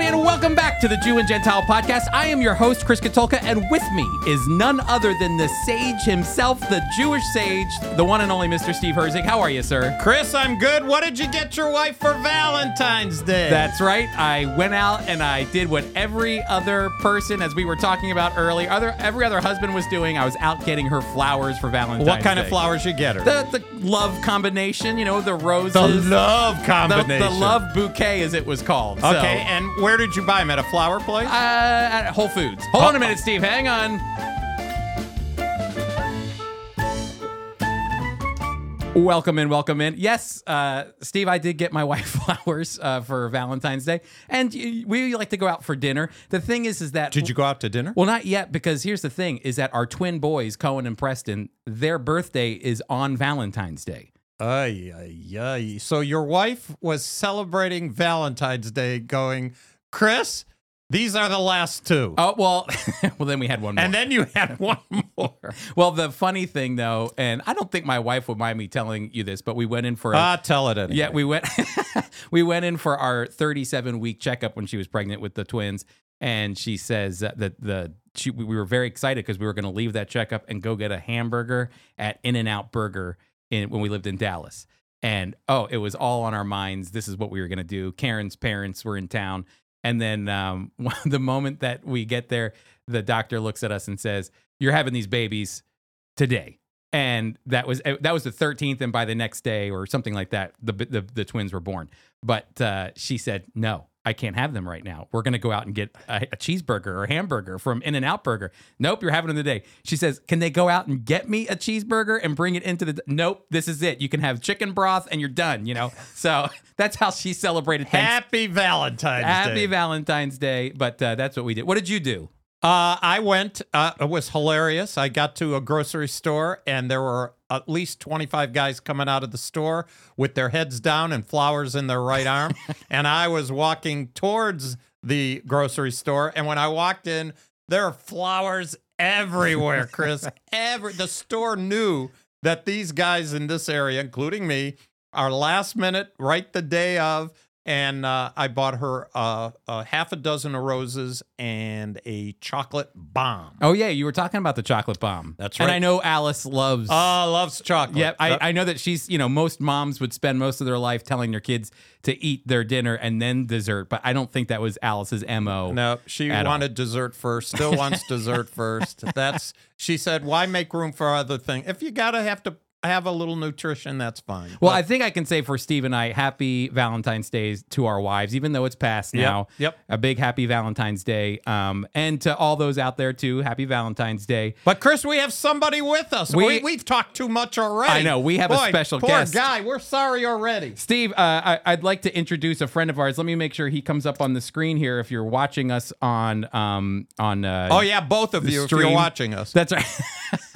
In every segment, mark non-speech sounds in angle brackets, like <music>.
everybody, and welcome back to the Jew and Gentile podcast. I am your host, Chris Katulka, and with me is none other than the sage himself, the Jewish sage, the one and only Mr. Steve Herzig. How are you, sir? Chris, I'm good. What did you get your wife for Valentine's Day? That's right. I went out and I did what every other person, as we were talking about earlier, other every other husband was doing. I was out getting her flowers for Valentine's what kind Day. of flowers you get her? The, the love combination, you know, the roses. The love combination. The, love bouquet, as it was called. So, Okay, and where did you buy them? At a flower place? Uh, at Whole Foods. Hold on a minute, Steve. Hang on. Welcome in, welcome in. Yes, uh, Steve, I did get my <laughs> wife flowers uh, for Valentine's Day, and we like to go out for dinner. The thing is, is that did you go out to dinner? Well, not yet, because here's the thing: is that our twin boys, Cohen and Preston, their birthday is on Valentine's Day. Ay, ay, ay. So your wife was celebrating Valentine's Day going, Chris, these are the last two. Oh well, <laughs> well then we had one more. and then you had one <laughs> more. well, the funny thing though, and I don't think my wife would mind me telling you this, but we went in for a, Ah, tell it anyway. Yeah, we went <laughs> we went in for our 37 week checkup when she was pregnant with the twins, and she says that the the she, we were very excited because we were going to leave that checkup and go get a hamburger at In and Out Burger in when we lived in Dallas. And oh, it was all on our minds. This is what we were going to do. Karen's parents were in town, and then um, <laughs> the moment that we get there, the doctor looks at us and says, "You're having these babies today." and that was eh, that was the 13th and by the next day or something like that the the, the twins were born but uh, she said no i can't have them right now. We're going to go out and get a, a cheeseburger or a hamburger from in and out burger. Nope you're having them today. She says can they go out and get me a cheeseburger and bring it into the nope this is it. You can have chicken broth and you're done you know? <laughs> So that's how she celebrated Happy Valentine's happy Day. Happy Valentine's day but uh, that's what we did. What did you do Uh, I went. Uh, it was hilarious. I got to a grocery store, and there were at least 25 guys coming out of the store with their heads down and flowers in their right arm. <laughs> and I was walking towards the grocery store, and when I walked in, there are flowers everywhere, <laughs> Chris. Every the store knew that these guys in this area, including me, are last minute, right the day of. And uh, I bought her uh, a half a dozen of roses and a chocolate bomb. oh yeah you were talking about the chocolate bomb That's right. and i know alice loves Oh, loves chocolate. Yeah, Uh, I, I know that she's, you know, most moms would spend most of their life telling their kids to eat their dinner and then dessert, but I don't think that was Alice's MO. no, she at all. wanted dessert first. Still wants <laughs> dessert first. That's she said. Why make room for other things? If you gotta have to have a little nutrition, that's fine. Well, I think I can say for Steve and I, happy Valentine's Day to our wives, even though it's past Yep, now. yep. A big happy Valentine's Day. Um, and to all those out there too, happy Valentine's Day. But Chris, we have somebody with us. We- We, have talked too much already. I know, we have a special poor guest. guy. We're sorry already. Steve, uh, I, I'd like to introduce a friend of ours. Let me make sure he comes up on the screen here. If you're watching us on um, on uh, Oh yeah, both of you. If you're watching us, That's right. <laughs>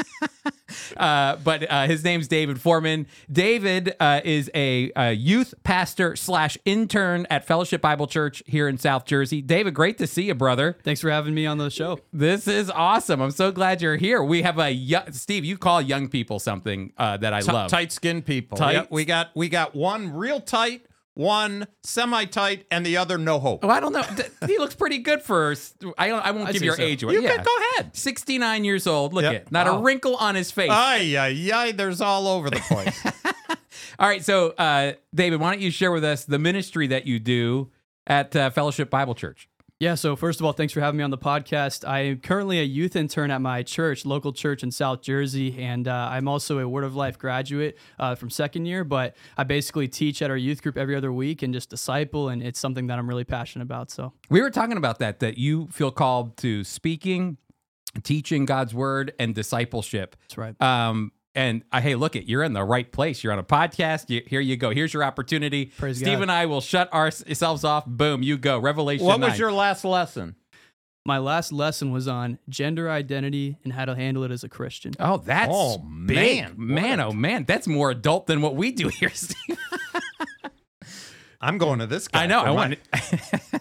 uh, but uh, his name's David Foreman. David uh, is a, uh youth pastor slash intern at Fellowship Bible Church here in South Jersey. David, great to see you, brother. Thanks for having me on the show. This is awesome. I'm so glad you're here. We have a yo- Steve. You call young people something uh, that I love. tight skinned people. Tight? Yep, we got we got one real tight, one semi tight, and the other no hope. Oh, I don't know. He looks pretty good for. I don't. I won't I'd give your so. age away. You yeah. can go ahead. 69 years old. Look Yep. at not Wow. a wrinkle on his face. Ay, ay, ay, there's all over the place. <laughs> All right, so uh, David, why don't you share with us the ministry that you do at uh, Fellowship Bible Church? Yeah, so first of all, thanks for having me on the podcast. I am currently a youth intern at my church, local church in South Jersey, and uh, I'm also a Word of Life graduate uh, from second year. But I basically teach at our youth group every other week and just disciple, and it's something that I'm really passionate about. So We were talking about that, that you feel called to speaking, teaching God's word, and discipleship. that's right. Um, and uh, hey, look it, you're in the right place. You're on a podcast. You, here you go. Here's your opportunity. Praise Steve God. and I will shut ourselves off. Boom, you go. Revelation. what was your last lesson? My last lesson was on gender identity and how to handle it as a Christian. Oh, that's Oh, big. man. man, What oh man, that's more adult than what we do here, <laughs> Steve. I'm going to this guy. I know. for I my- want.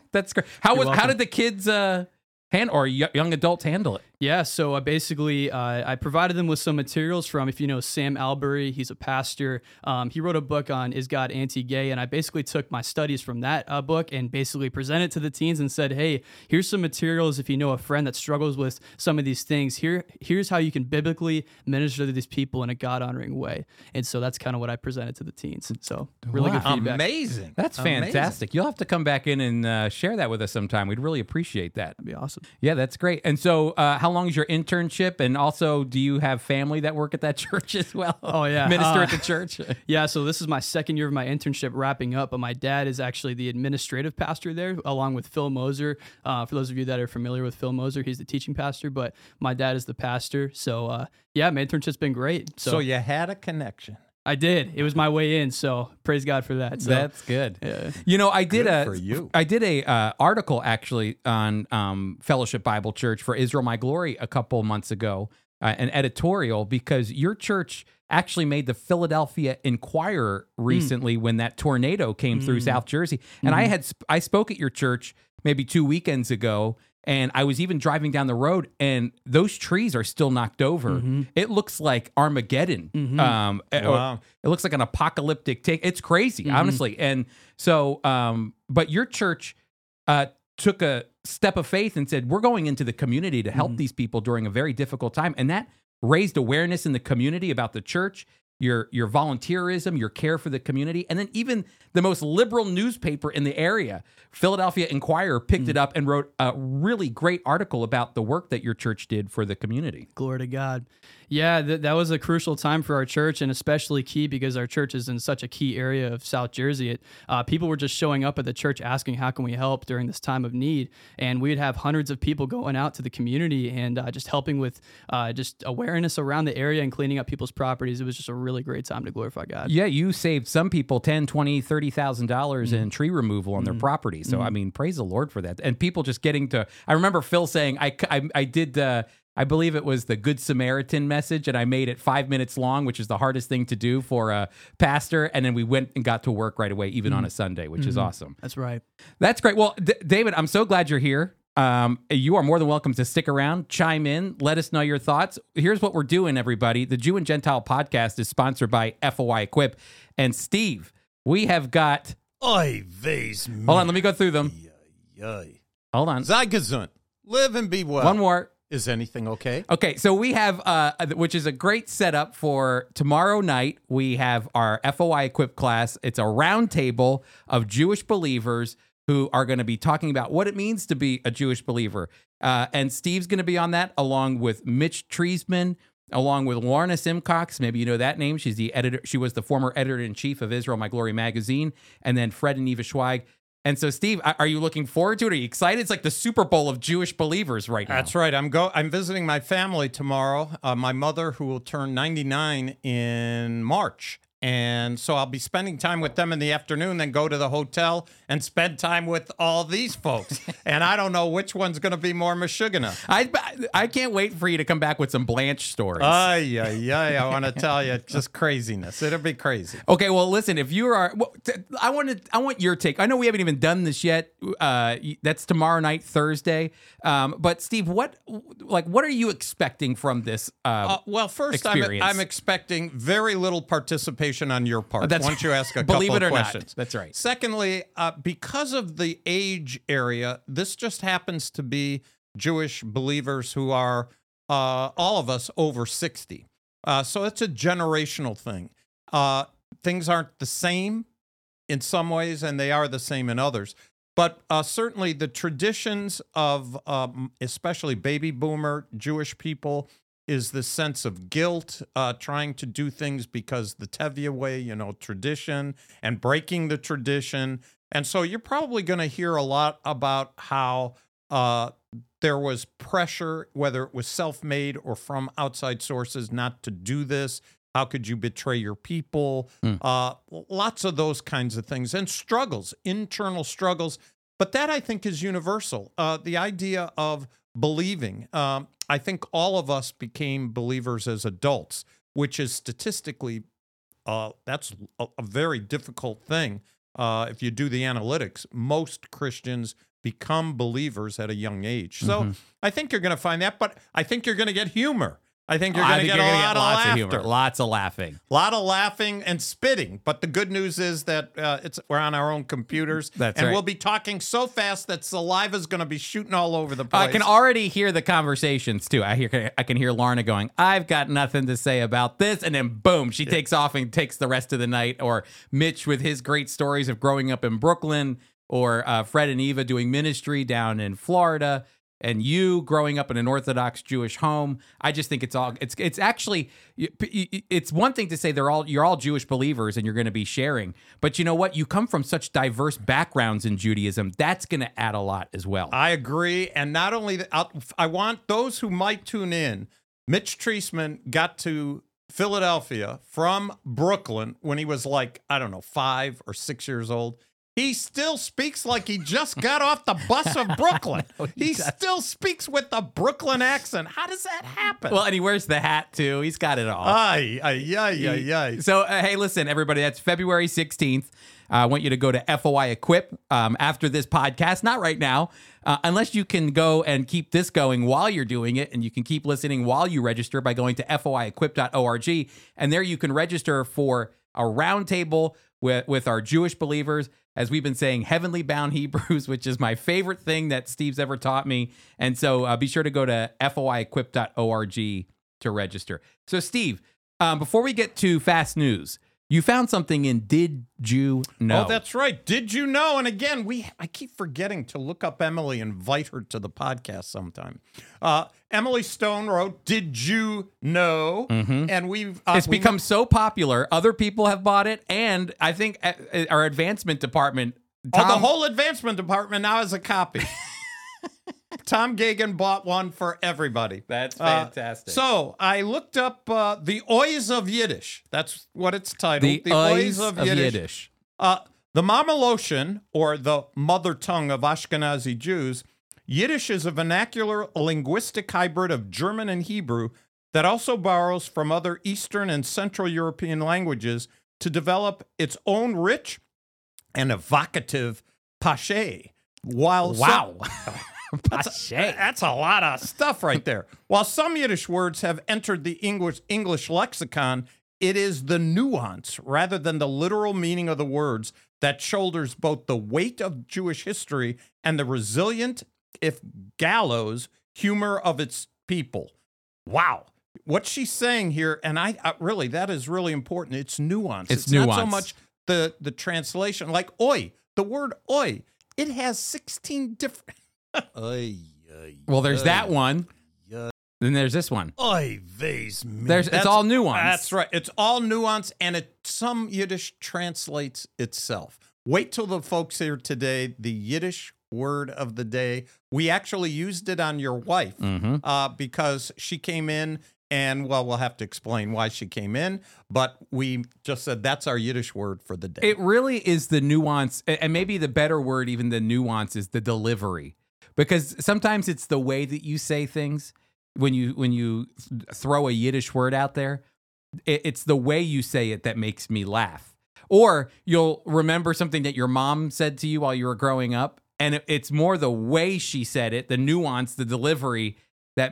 <laughs> that's great. How was? You're How welcome. did the kids? uh hand or y- young adults handle it? Yeah, so I basically uh, I provided them with some materials from if you know Sam Allberry, he's a pastor. Um, he wrote a book on is God anti-gay, and I basically took my studies from that uh, book and basically presented to the teens and said, hey, here's some materials. If you know a friend that struggles with some of these things, here here's how you can biblically minister to these people in a God honoring way. And so that's kind of what I presented to the teens. So really good feedback. Amazing. That's Amazing. fantastic. You'll have to come back in and uh, share that with us sometime. We'd really appreciate that. That'd be awesome. Yeah, that's great. And so, uh, how long is your internship? And also, do you have family that work at that <laughs> church as well? Oh, yeah. minister Uh, at the church. <laughs> Yeah, so this is my second year of my internship wrapping up, but my dad is actually the administrative pastor there, along with Phil Moser. Uh, for those of you that are familiar with Phil Moser, he's the teaching pastor, but my dad is the pastor. So uh, yeah, my internship's been great. So, So you had a connection. I did. It was my way in. So praise God for that. So That's good. Yeah. You know, I did Good a for you. I did a uh, article actually on um, Fellowship Bible Church for Israel My Glory a couple months ago, uh, an editorial because your church actually made the Philadelphia Inquirer recently when that tornado came through South Jersey, and I had sp- I spoke at your church maybe two weekends ago. And I was even driving down the road, and those trees are still knocked over. It looks like Armageddon. Um, Wow. it looks like an apocalyptic take. It's crazy, honestly. And so, um, but your church uh, took a step of faith and said, "We're going into the community to help these people during a very difficult time," and that raised awareness in the community about the church. Your your volunteerism, your care for the community, and then even the most liberal newspaper in the area, Philadelphia Inquirer, picked hmm. it up and wrote a really great article about the work that your church did for the community. Glory to God. Yeah, th- that was a crucial time for our church, and especially key because our church is in such a key area of South Jersey. It, uh, people were just showing up at the church asking, "How can we help?" during this time of need, and we'd have hundreds of people going out to the community and uh, just helping with uh, just awareness around the area and cleaning up people's properties. It was just a really great time to glorify God. Yeah, you saved some people 10, 20, 30,000 dollars in tree removal on their property. So I mean, praise the Lord for that. And people just getting to I remember Phil saying I I, I did uh I believe it was the Good Samaritan message, and I made it five minutes long, which is the hardest thing to do for a pastor. And then we went and got to work right away, even on a Sunday, which is awesome. That's right. That's great. Well, D- David, I'm so glad you're here. Um, you are more than welcome to stick around, chime in, let us know your thoughts. Here's what we're doing, everybody. The Jew and Gentile podcast is sponsored by FOI Equip. And Steve, we have got, Oy vey's hold on, let me go through them. Hold on. Sei. Live and be well. One more. Is anything okay? Okay, so we have, uh, which is a great setup for tomorrow night. We have our FOI Equip class. It's a roundtable of Jewish believers who are going to be talking about what it means to be a Jewish believer. Uh, and Steve's going to be on that along with Mitch Treisman, along with Lorna Simcox. Maybe you know that name. She's the editor. She was the former editor in chief of Israel My Glory magazine. And then Fred and Eva Schweig. And so, Steve, are you looking forward to it? Are you excited? It's like the Super Bowl of Jewish believers right now. That's right. I'm go. I'm visiting my family tomorrow. Uh, my mother, who will turn 99 in March, and so I'll be spending time with them in the afternoon. Then go to the hotel and spend time with all these folks. <laughs> and I don't know which one's going to be more Meshuggah. I I can't wait for you to come back with some Blanche stories. Ay, ay, ay. I <laughs> want to tell you, just craziness. It'll be crazy. okay, well, listen. If you are, well, t- I want to, I want your take. I know we haven't even done this yet. Uh, that's tomorrow night, Thursday. Um, but Steve, what, like, what are you expecting from this? Uh, Uh, well, first, I'm. I'm expecting very little participation on your part. That's- once you ask a believe couple it or of not. questions. That's right. Secondly, uh, because of the age area, this just happens to be Jewish believers who are uh, all of us over 60. Uh, so it's a generational thing. Uh, things aren't the same in some ways, and they are the same in others. But uh, certainly the traditions of, um, especially baby boomer Jewish people, is the sense of guilt, uh, trying to do things because the Tevye way, you know, tradition, and breaking the tradition. And so you're probably going to hear a lot about how uh, there was pressure, whether it was self made or from outside sources, not to do this. How could you betray your people? Hmm. Uh, lots of those kinds of things and struggles, internal struggles. But that I think is universal. Uh, the idea of believing. Um, I think all of us became believers as adults, which is statistically, uh, that's a, a very difficult thing. Uh, if you do the analytics, most Christians become believers at a young age. So Mm-hmm. I think you're going to find that, but I think you're going to get humor. I think you're going to get a gonna lot get of lots laughter. of humor, lots of laughing. A lot of laughing and spitting, but the good news is that uh, it's we're on our own computers, That's and right. we'll be talking so fast that saliva's going to be shooting all over the place. I can already hear the conversations too. I hear I can hear Lorna going, "I've got nothing to say about this," and then boom, she takes off and takes the rest of the night. Or Mitch with his great stories of growing up in Brooklyn, or uh, Fred and Eva doing ministry down in Florida, and you growing up in an Orthodox Jewish home. I just think it's all it's it's actually it's one thing to say they're all you're all Jewish believers and you're going to be sharing, but you know what? You come from such diverse backgrounds in Judaism. That's going to add a lot as well. I agree. And not only that, I'll- I want those who might tune in. Mitch Treisman got to Philadelphia from Brooklyn when he was like, I don't know, five or six years old. He still speaks like he just got off the bus of <laughs> Brooklyn. he still speaks with the Brooklyn accent. How does that happen? Well, and he wears the hat too. He's got it all. ay, ay, ay, ay, ay. So, uh, hey, listen, everybody, that's February 16th. Uh, I want you to go to FOI Equip um, after this podcast, not right now, uh, unless you can go and keep this going while you're doing it. And you can keep listening while you register by going to foiequip.org. And there you can register for a roundtable with, with our Jewish believers. As we've been saying, heavenly bound <laughs> Hebrews, which is my favorite thing that Steve's ever taught me. And so uh, be sure to go to foiequip.org to register. So, Steve, um, before we get to fast news, you found something in Did You Know? Oh, that's right. Did you know? And again, we I keep forgetting to look up Emily and invite her to the podcast sometime. Uh, Emily Stone wrote, "Did you know?" And we've uh, Mm-hmm. it's we become so popular. Other people have bought it, and I think uh, uh, our advancement department. Oh, the whole advancement department now has a copy. <laughs> Tom Gagan bought one for everybody. That's Uh, fantastic. so I looked up uh, the Oys of Yiddish. That's what it's titled. the, eyes of, Yiddish. Uh, the Mamaloshin, or the mother tongue of Ashkenazi Jews, Yiddish is a vernacular linguistic hybrid of German and Hebrew that also borrows from other Eastern and Central European languages to develop its own rich and evocative pache. While some- <laughs> That's, that's a lot of stuff right there. <laughs> While some Yiddish words have entered the English English lexicon, it is the nuance rather than the literal meaning of the words that shoulders both the weight of Jewish history and the resilient, if gallows, humor of its people. Wow. What she's saying here, and I, I really, that is really important. It's nuance. It's not so much the the translation. Like oi, the word oi, it has 16 different. Well, there's that one. Then there's this one. Oy vey's me. There's it's all nuance. That's right. It's all nuance, and it some Yiddish translates itself. Wait till the folks here today. The Yiddish word of the day. We actually used it on your wife Mm-hmm. uh, because she came in, and well, we'll have to explain why she came in. But we just said that's our Yiddish word for the day. It really is the nuance, and maybe the better word, even the nuance, is the delivery, because sometimes it's the way that you say things when you when you throw a Yiddish word out there. It's the way you say it that makes me laugh, or you'll remember something that your mom said to you while you were growing up, and it's more the way she said it, the nuance, the delivery that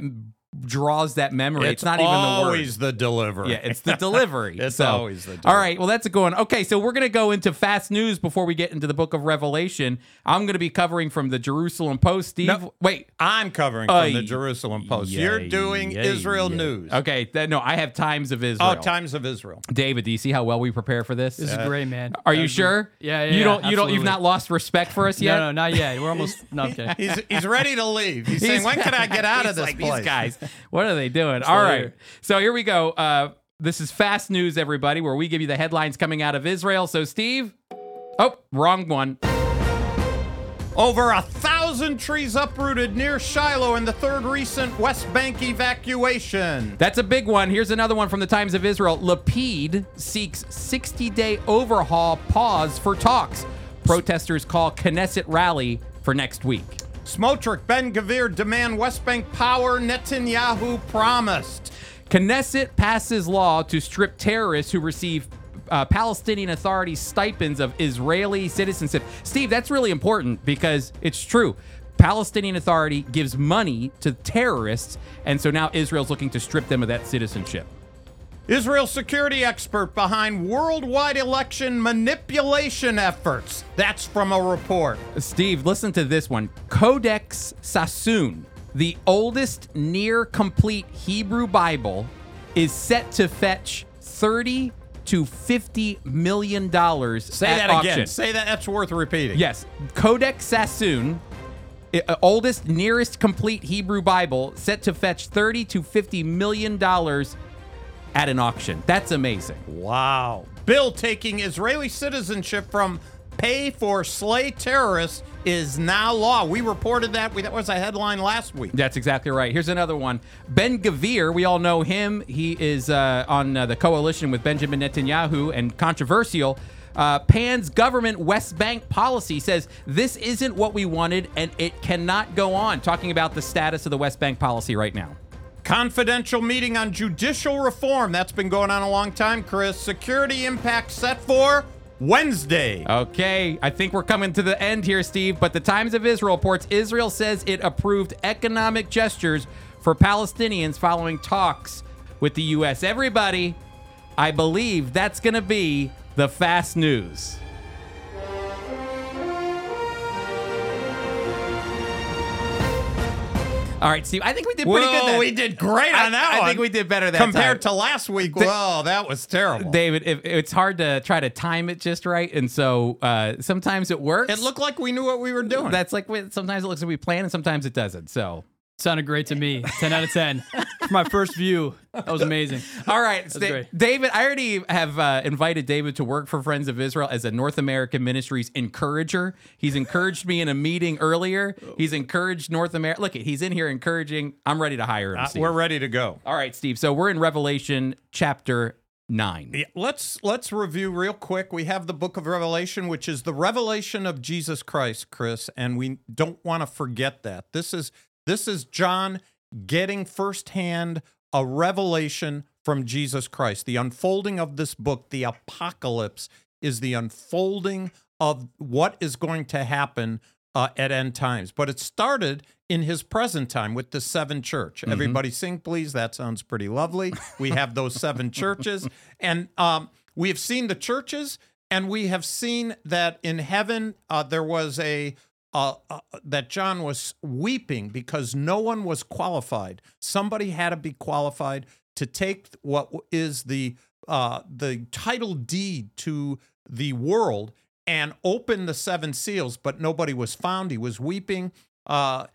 draws that memory. It's, not even the word. always the delivery. Yeah, it's the delivery. <laughs> It's So- always the Delivery. All right, well, that's a good one. Okay, so we're going to go into fast news before we get into the book of Revelation. I'm going to be covering from the Jerusalem Post. Steve, No. wait. I'm covering from the Jerusalem Post. yeah, You're doing yeah, Israel yeah. news. Okay, th- no, I have Times of Israel. Oh, Times of Israel. David, do you see how well we prepare for this? This is great, man. Are you Uh, sure? Yeah, yeah, You don't. You don't. You've not lost respect for us yet. No, no, not yet. We're almost. No, I'm. <laughs> He's he's ready to leave. He's, saying, "When can I <laughs> get out of this like, place?" These guys, <laughs> what are they doing? All right. So here we go. Uh, this is fast news, everybody, where we give you the headlines coming out of Israel. So, Steve. Oh, wrong one. Over a thousand trees uprooted near Shiloh in the third recent West Bank evacuation. That's a big one. Here's another one from the Times of Israel. Lapid seeks 60 day overhaul pause for talks. Protesters call Knesset rally for next week. Smotrich, Ben Gvir demand West Bank power. Netanyahu promised. Knesset passes law to strip terrorists who receive uh, Palestinian Authority stipends of Israeli citizenship. Steve, that's really important because it's true. Palestinian Authority gives money to terrorists, and so now Israel's looking to strip them of that citizenship. Israel security expert behind worldwide election manipulation efforts. That's from a report. Steve, listen to this one. Codex Sassoon, the oldest near complete Hebrew Bible, is set to fetch 30 to 50 million dollars Say at that auction. again. Say that. That's worth repeating. Yes, Codex Sassoon, uh, oldest nearest complete Hebrew Bible, set to fetch 30 to 50 million dollars at an auction. That's amazing. Wow. Bill taking Israeli citizenship from pay for slay terrorists is now law. We reported that. We, that was a headline last week. That's exactly right. Here's another one. Ben Gvir, we all know him. He is uh, on uh, the coalition with Benjamin Netanyahu and controversial. Uh, Pan's government West Bank policy says this isn't what we wanted and it cannot go on. Talking about the status of the West Bank policy right now. Confidential meeting on judicial reform. That's been going on a long time, Chris. Security impact set for Wednesday. Okay, I think we're coming to the end here, Steve. But the Times of Israel reports Israel says it approved economic gestures for Palestinians following talks with the U.S. Everybody, I believe that's going to be the fast news. All right, Steve. I think we did pretty Whoa, good. Then. we did great on that I one. think we did better that compared time. to last week. Whoa, that was terrible. David, if, it's hard to try to time it just right, and so uh, sometimes it works. it looked like we knew what we were doing. That's like sometimes it looks like we plan, and sometimes it doesn't. So, Sounded great to me. <laughs> 10 out of 10. For my first view, that was amazing. all right, Sta- great. David. I already have uh, invited David to work for Friends of Israel as a North American Ministries encourager. He's encouraged me in a meeting earlier. He's encouraged North America. Look, he's in here encouraging. I'm ready to hire him. Uh, we're ready to go. all right, Steve. So we're in Revelation chapter nine. Yeah, let's let's review real quick. We have the book of Revelation, which is the revelation of Jesus Christ, Chris, and we don't want to forget that. This is this is John getting firsthand a revelation from Jesus Christ. The unfolding of this book, the apocalypse, is the unfolding of what is going to happen uh, at end times. But it started in his present time with the seven church. Everybody sing, please. That sounds pretty lovely. We have those seven <laughs> churches. And um, we have seen the churches, and we have seen that in heaven uh, there was a. Uh, uh, that John was weeping because no one was qualified. Somebody had to be qualified to take what is the uh, the title deed to the world and open the seven seals, but nobody was found. He was weeping. Uh,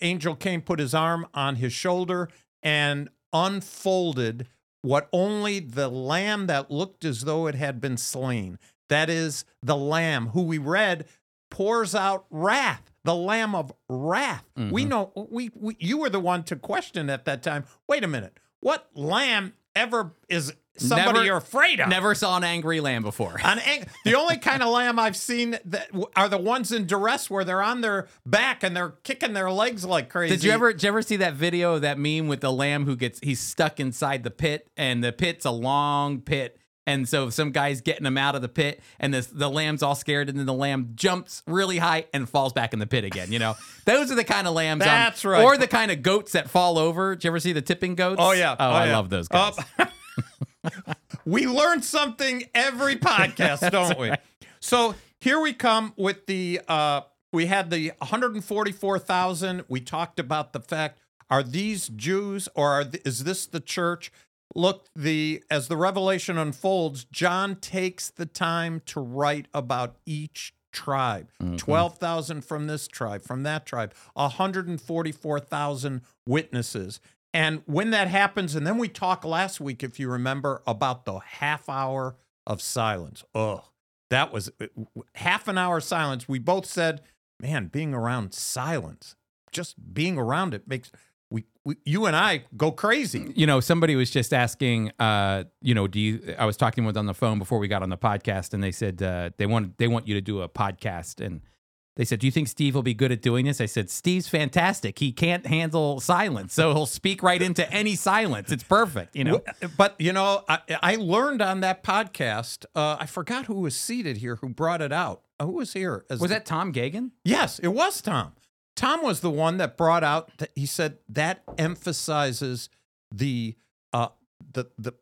angel came, put his arm on his shoulder, and unfolded what only the lamb that looked as though it had been slain. That is the lamb who we read pours out wrath, the lamb of wrath. We mm-hmm. know we, we you were the one to question at that time. Wait a minute. What lamb ever is somebody Never- you're afraid of? Never saw an angry lamb before. An ang- the only kind of lamb I've seen that w- are the ones in duress where they're on their back and they're kicking their legs like crazy. Did you ever did you ever see that video of that meme with the lamb who gets he's stuck inside the pit and the pit's a long pit and so some guy's getting him out of the pit and the the lamb's all scared and then the lamb jumps really high and falls back in the pit again. You know, <laughs> those are the kind of lambs. I'm- That's right. Or the kind of goats that fall over. Did you ever see the tipping goats? Oh yeah. Oh, I yeah. love those guys. Oh, <laughs> we learn something every podcast, <laughs> don't we? So here we come with the uh we had the 144,000. We talked about the fact are these Jews or are th- is this the church? Look, the as the revelation unfolds, John takes the time to write about each tribe. Mm-hmm. 12,000 from this tribe, from that tribe, 144,000 witnesses. And when that happens, and then we talked last week, if you remember, about the half hour of silence. Oh, that was uh, half an hour silence. We both said, man, being around silence, just being around it makes we, we you and I go crazy. you know, somebody was just asking, uh, you know, do you? I was talking with on the phone before we got on the podcast, and they said uh, they want they want you to do a podcast, and they said, "Do you think Steve will be good at doing this?" I said, "Steve's fantastic. He can't handle silence, so he'll speak right into any silence. It's perfect." You know. But you know, I, I learned on that podcast. Uh, I forgot who was seated here who brought it out. Uh, who was here? as Was the- that Tom Gagan? Yes, it was Tom. Tom was the one that brought out that he said that emphasizes the uh the the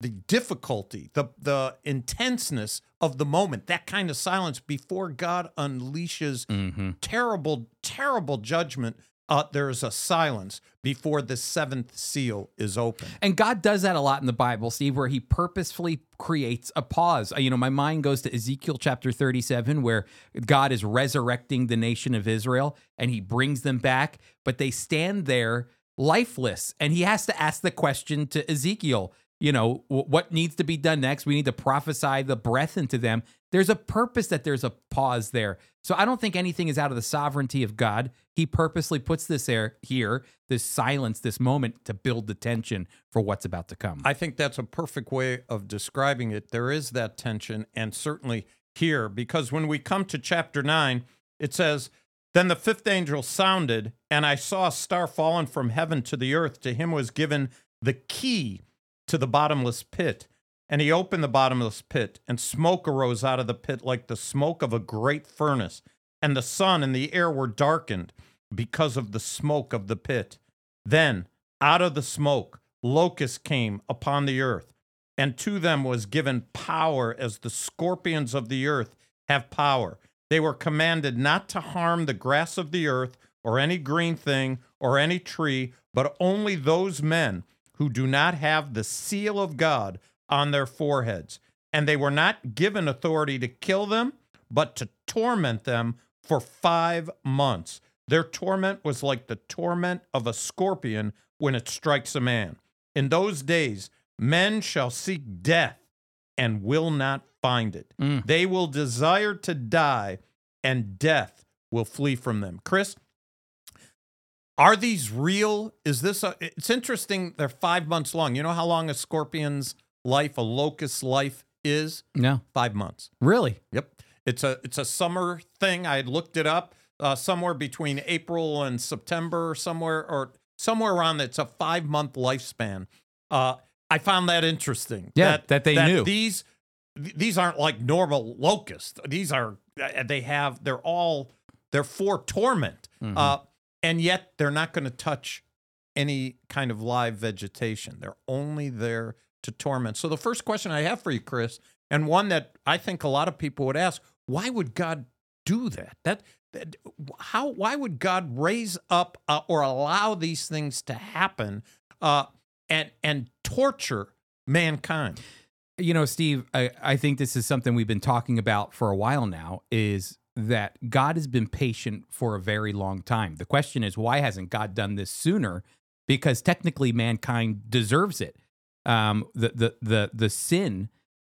the difficulty, the the intenseness of the moment, that kind of silence before God unleashes Mm-hmm. terrible, terrible judgment. Uh, there is a silence before the seventh seal is open. And God does that a lot in the Bible, Steve, where he purposefully creates a pause. Uh, You know, my mind goes to Ezekiel chapter 37, where God is resurrecting the nation of Israel and he brings them back, but they stand there lifeless. And he has to ask the question to Ezekiel, you know, what needs to be done next? We need to prophesy the breath into them. There's a purpose that there's a pause there. So I don't think anything is out of the sovereignty of God. He purposely puts this air here, this silence, this moment to build the tension for what's about to come. I think that's a perfect way of describing it. There is that tension, and certainly here, because when we come to chapter 9, it says, Then the fifth angel sounded, and I saw a star fallen from heaven to the earth. To him was given the key to the bottomless pit. And he opened the bottomless pit, and smoke arose out of the pit like the smoke of a great furnace. And the sun and the air were darkened because of the smoke of the pit. Then out of the smoke, locusts came upon the earth, and to them was given power as the scorpions of the earth have power. They were commanded not to harm the grass of the earth, or any green thing, or any tree, but only those men who do not have the seal of God on their foreheads. And they were not given authority to kill them, but to torment them for five months. Their torment was like the torment of a scorpion when it strikes a man. In those days, men shall seek death and will not find it. Mm. They will desire to die, and death will flee from them. Chris, are these real? Is this a? It's interesting. They're five months long. You know how long a scorpion's life, a locust life is? no, Five months. really. Yep. It's a it's a summer thing. I had looked it up. Uh, somewhere between April and September, somewhere or somewhere around. It's a five month lifespan. Uh, I found that interesting. Yeah, that they knew. these these aren't like normal locusts. These are uh, they have they're all they're for torment, Mhm. uh, and yet they're not going to touch any kind of live vegetation. They're only there to torment. So the first question I have for you, Chris, and one that I think a lot of people would ask, why would God do that? That, that how why would God raise up uh, or allow these things to happen uh, and and torture mankind? you know, Steve, I, I think this is something we've been talking about for a while now is that God has been patient for a very long time. The question is, why hasn't God done this sooner? Because technically mankind deserves it. Um, the, the, the, the sin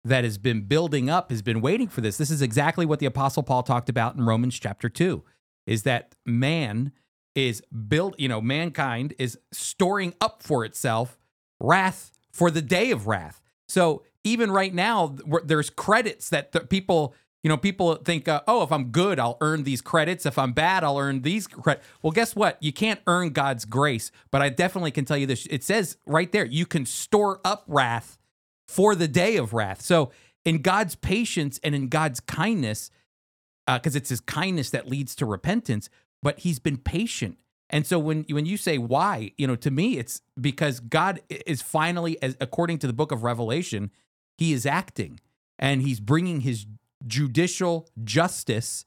that has been building up has been waiting for this. This is exactly what the Apostle Paul talked about in Romans chapter 2 is that man is built, you know, mankind is storing up for itself wrath for the day of wrath. So even right now, th- there's credits that the people, you know, people think, uh, oh, if I'm good, I'll earn these credits. If I'm bad, I'll earn these credits. Well, guess what? You can't earn God's grace, but I definitely can tell you this. It says right there, you can store up wrath for the day of wrath. So in God's patience and in God's kindness, because it's his kindness that leads to repentance, but he's been patient. And so when when you say why, you know, to me it's because God is finally as according to the book of Revelation, he is acting and he's bringing his judicial justice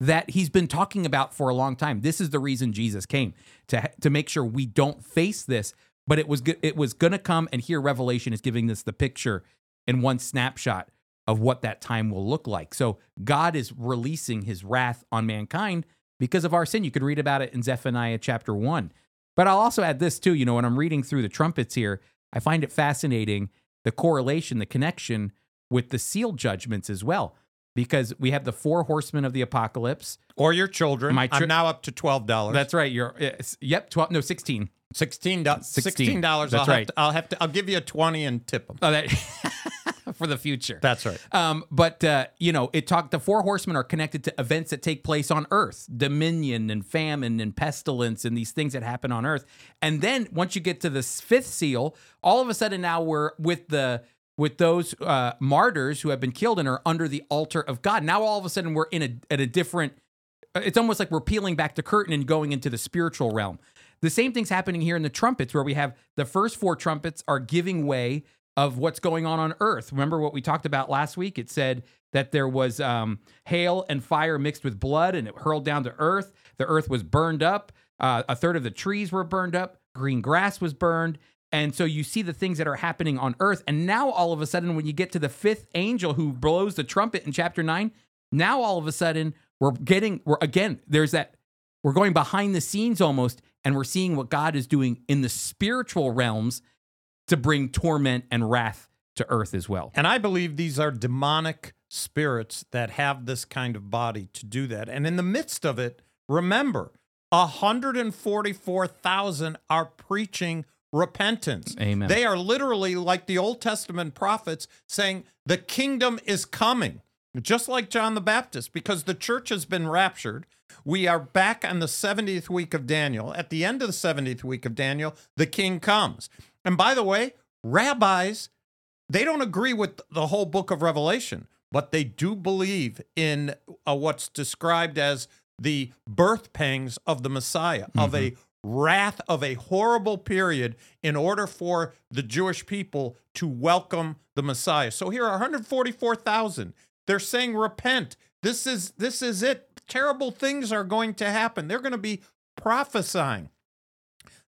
that he's been talking about for a long time. This is the reason Jesus came to to make sure we don't face this, but it was it was going to come and here Revelation is giving us the picture in one snapshot of what that time will look like. So God is releasing his wrath on mankind because of our sin. You could read about it in Zephaniah chapter 1. But I'll also add this too, you know, when I'm reading through the trumpets here, I find it fascinating the correlation, the connection with the seal judgments as well. Because we have the four horsemen of the apocalypse. Or your children. My tri- I'm now up to twelve dollars. That's right. You're yep, 12 no 16. Sixteen dollars. Sixteen. Sixteen dollars. That's I'll right. Have to, I'll have to. I'll give you a twenty and tip them. Oh, that <laughs> for the future. That's right. Um, but uh, you know, it talked. The four horsemen are connected to events that take place on Earth: dominion and famine and pestilence and these things that happen on Earth. And then once you get to the fifth seal, all of a sudden now we're with the with those uh, martyrs who have been killed and are under the altar of God. Now all of a sudden we're in a at a different. It's almost like we're peeling back the curtain and going into the spiritual realm. The same thing's happening here in the trumpets, where we have the first four trumpets are giving way of what's going on on earth. Remember what we talked about last week? It said that there was um, hail and fire mixed with blood and it hurled down to earth. The earth was burned up. Uh, a third of the trees were burned up. Green grass was burned. And so you see the things that are happening on earth. And now all of a sudden, when you get to the fifth angel who blows the trumpet in chapter nine, now all of a sudden we're getting, we're again, there's that, we're going behind the scenes almost, and we're seeing what God is doing in the spiritual realms to bring torment and wrath to earth as well. And I believe these are demonic spirits that have this kind of body to do that. And in the midst of it, remember, 144,000 are preaching repentance. Amen. They are literally like the Old Testament prophets saying, the kingdom is coming, just like John the Baptist, because the church has been raptured. We are back on the 70th week of Daniel. At the end of the 70th week of Daniel, the king comes. And by the way, rabbis, they don't agree with the whole book of Revelation, but they do believe in uh, what's described as the birth pangs of the Messiah, of a wrath of a horrible period in order for the Jewish people to welcome the Messiah. So here are 144,000. They're saying repent. This is this is it. Terrible things are going to happen. They're going to be prophesying.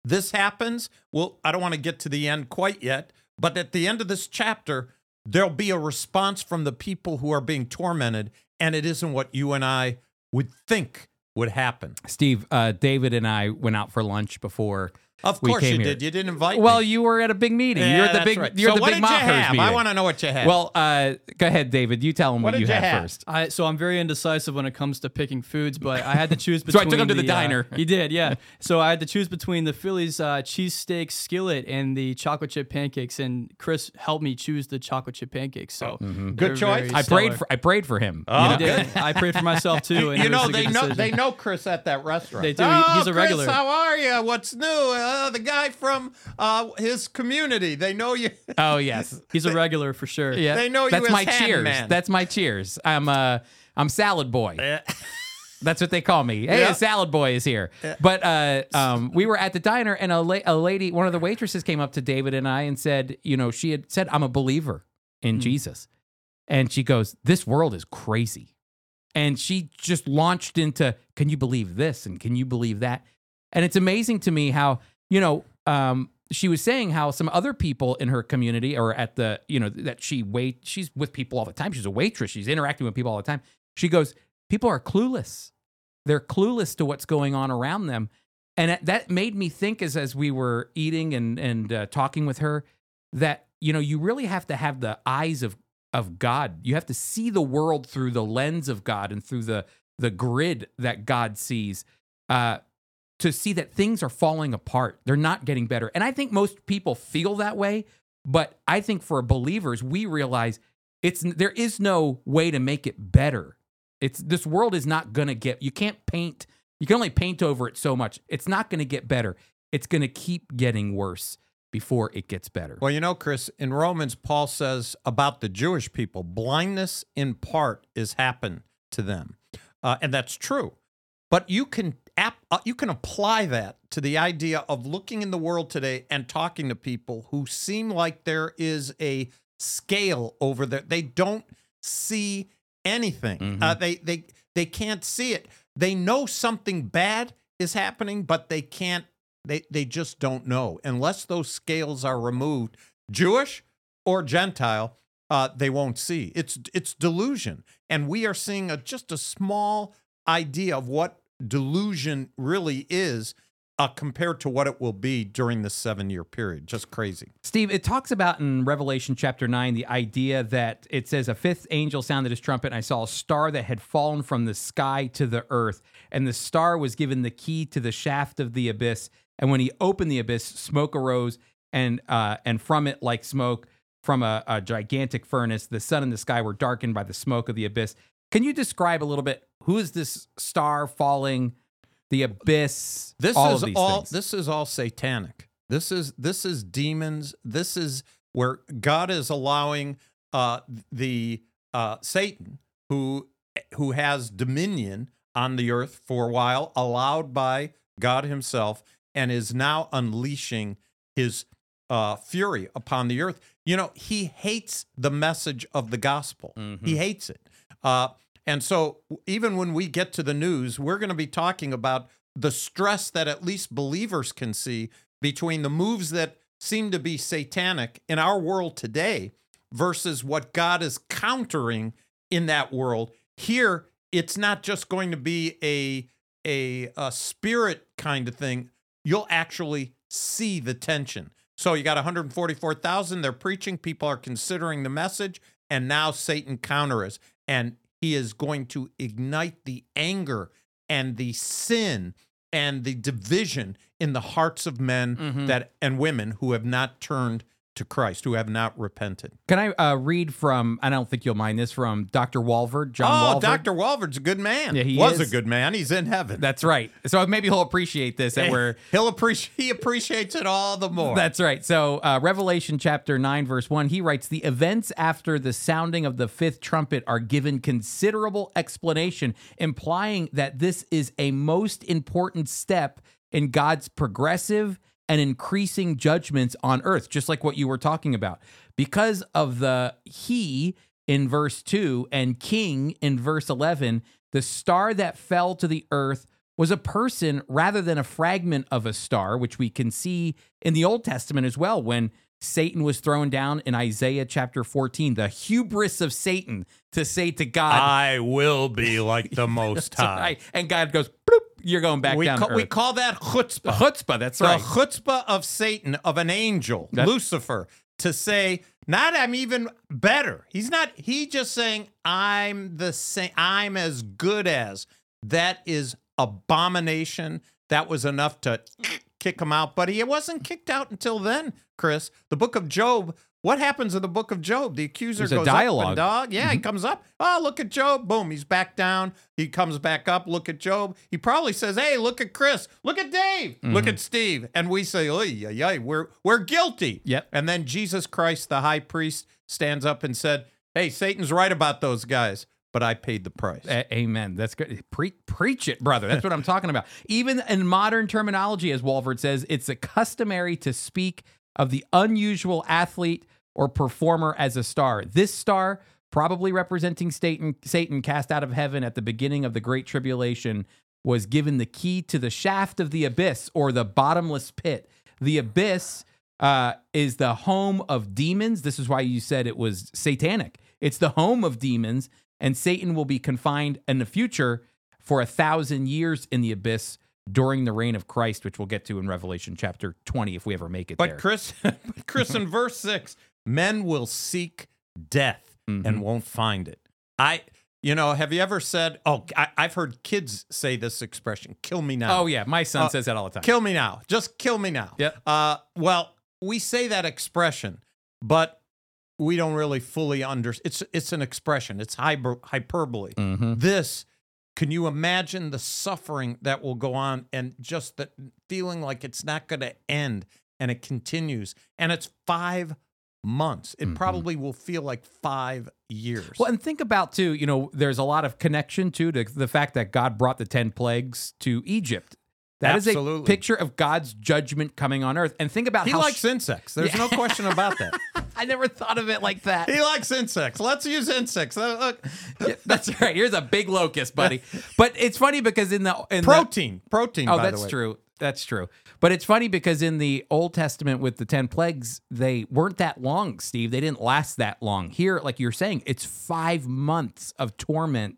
This happens. Well, I don't want to get to the end quite yet, but at the end of this chapter, there'll be a response from the people who are being tormented, and it isn't what you and I would think would happen. Steve, uh, David and I went out for lunch before. Of we course you here. did. You didn't invite Well, me. Well, you were at a big meeting. Yeah, you're the that's big. right. You're so the what big did you have? meeting. I want to know what you had. Well, uh, go ahead, David. You tell him What what, you you had have? first. I, so I'm very indecisive when it comes to picking foods, but I had to choose <laughs> between. So I between. took him to the uh, diner. he did, yeah. So I had to choose between the Phillies uh, cheesesteak skillet and the chocolate chip pancakes, and Chris helped me choose the chocolate chip pancakes. So Good they're choice. I prayed for. I prayed for him. Oh, you? I did. <laughs> I prayed for myself too. <laughs> And you know they know they know Chris at that restaurant. They do. Oh, he's a regular. Chris, how are you? What's new? Uh, the guy from uh, his community. They know you. <laughs> Oh yes. He's a regular for sure. Yeah. They know you That's as my cheers. Man. That's my cheers. I'm uh I'm salad boy. <laughs> That's what they call me. Hey, Yeah. a salad boy is here. But uh, um, we were at the diner, and a, la- a lady, one of the waitresses, came up to David and I and said, you know, she had said, "I'm a believer in Jesus," and she goes, "This world is crazy," and she just launched into, "Can you believe this?" and "Can you believe that?" And it's amazing to me how you know. Um, she was saying how some other people in her community or at the you know that she wait she's with people all the time. She's a waitress. She's interacting with people all the time. She goes people are clueless. They're clueless to what's going on around them. And that- made me think as as we were eating and and uh, talking with her that you know you really have to have the eyes of of God. You have to see the world through the lens of God and through the the grid that God sees. Uh to see that things are falling apart. They're not getting better. And i think most people feel that way but i think for believers we realize it's there is no way to make it better. It's this world is not going to get you can't paint you can only paint over it so much. It's not going to get better. It's going to keep getting worse before it gets better. Well, you know, Chris, in Romans, Paul says about the Jewish people, blindness in part is happened to them, uh, and that's true. But you can uh, you can apply that to the idea of looking in the world today and talking to people who seem like there is a scale over there. They don't see anything. Uh, they they they can't see it. They know something bad is happening, but they can't. They they just don't know unless those scales are removed. Jewish or Gentile, uh, they won't see. It's it's delusion, and we are seeing a just a small idea of what delusion really is uh, compared to what it will be during the seven year period. Just crazy. Steve, it talks about in Revelation chapter 9 the idea that it says, A fifth angel sounded his trumpet, and I saw a star that had fallen from the sky to the earth. And the star was given the key to the shaft of the abyss. And when he opened the abyss, smoke arose, and, uh, and from it, like smoke, from a, a gigantic furnace. The sun and the sky were darkened by the smoke of the abyss. Can you describe a little bit who is this star falling, the abyss? This all is of these all things? this is all satanic. This is this is demons. This is where God is allowing uh the uh Satan who who has dominion on the earth for a while allowed by God himself and is now unleashing his uh fury upon the earth. You know, he hates the message of the gospel. Mm-hmm. He hates it. Uh and so even when we get to the news, we're going to be talking about the stress that at least believers can see between the moves that seem to be satanic in our world today versus what God is countering in that world. Here, it's not just going to be a a, a spirit kind of thing. You'll actually see the tension. So you got 144,000. They're preaching. People are considering the message, and now Satan counters, and he is going to ignite the anger and the sin and the division in the hearts of men Mhm. that and women who have not turned to Christ, who have not repented. Can I uh, read from? I don't think you'll mind this from Dr. Walvoord, John oh, Walvoord. Dr. Walvoord's a good man. Yeah, he was is. a good man. He's in heaven. That's right. So maybe he'll appreciate this. That we're He'll appreciate he appreciates it all the more. That's right. So, uh, Revelation chapter 9, verse 1, he writes The events after the sounding of the fifth trumpet are given considerable explanation, implying that this is a most important step in God's progressive and increasing judgments on earth, just like what you were talking about. Because of the he in verse 2 and king in verse 11, the star that fell to the earth was a person rather than a fragment of a star, which we can see in the Old Testament as well when Satan was thrown down in Isaiah chapter 14. The hubris of Satan to say to God, I will be like the <laughs> Most High. right. and God goes, bloop, you're going back We, down ca- to we call that chutzpah. chutzpah, that's the right. chutzpah of Satan, of an angel, That- Lucifer, to say, not I'm even better. He's not, he just saying, I'm the same, I'm as good as. That is abomination. That was enough to kick him out, but he wasn't kicked out until then, Chris. The book of Job. What happens in the book of Job? The accuser There's goes up dialogue. and dog. Yeah, he mm-hmm. comes up. Oh, look at Job. Boom, he's back down. He comes back up. Look at Job. He probably says, "Hey, look at Chris. Look at Dave. Look mm-hmm. at Steve." And we say, "Oh, yeah, yeah, we're we're guilty." Yep. And then Jesus Christ, the high priest, stands up and said, "Hey, Satan's right about those guys, but I paid the price." A- amen. That's good. Pre- preach it, brother. That's what I'm talking about. Even in modern terminology, as Walvoord says, it's a customary to speak of the unusual athlete or performer as a star. This star, probably representing Satan, Satan cast out of heaven at the beginning of the Great Tribulation, was given the key to the shaft of the abyss or the bottomless pit. The abyss uh, is the home of demons. This is why you said it was satanic. It's the home of demons, and Satan will be confined in the future for a thousand years in the abyss during the reign of Christ, which we'll get to in Revelation chapter 20 if we ever make it But there. Chris, <laughs> but Chris, in verse six, men will seek death Mhm. and won't find it. I, you know, have you ever said? Oh, I, I've heard kids say this expression: "Kill me now." oh, yeah. My son Uh, says that all the time. Kill me now. Just kill me now. Yeah. Uh, well, we say that expression, but we don't really fully understand. It's it's an expression. It's hyper, hyperbole. Mhm. This, can you imagine the suffering that will go on, and just the feeling like it's not going to end, and it continues, and it's five months. It Mhm. probably will feel like five years. Well, and think about too, you know, there's a lot of connection to the, the fact that God brought the 10 plagues to Egypt. That is Absolutely. a picture of God's judgment coming on earth. And think about he how likes sh- insects. <laughs> There's no question about that. <laughs> I never thought of it like that. He likes insects. Let's use insects. Uh, Look, Yeah, that's right. Here's a big locust, buddy. <laughs> But it's funny because in the in the, protein, protein. Oh, by that's the way. true. That's true. But it's funny because in the Old Testament with the 10 plagues, they weren't that long, Steve. They didn't last that long. Here, like you're saying, it's five months of torment.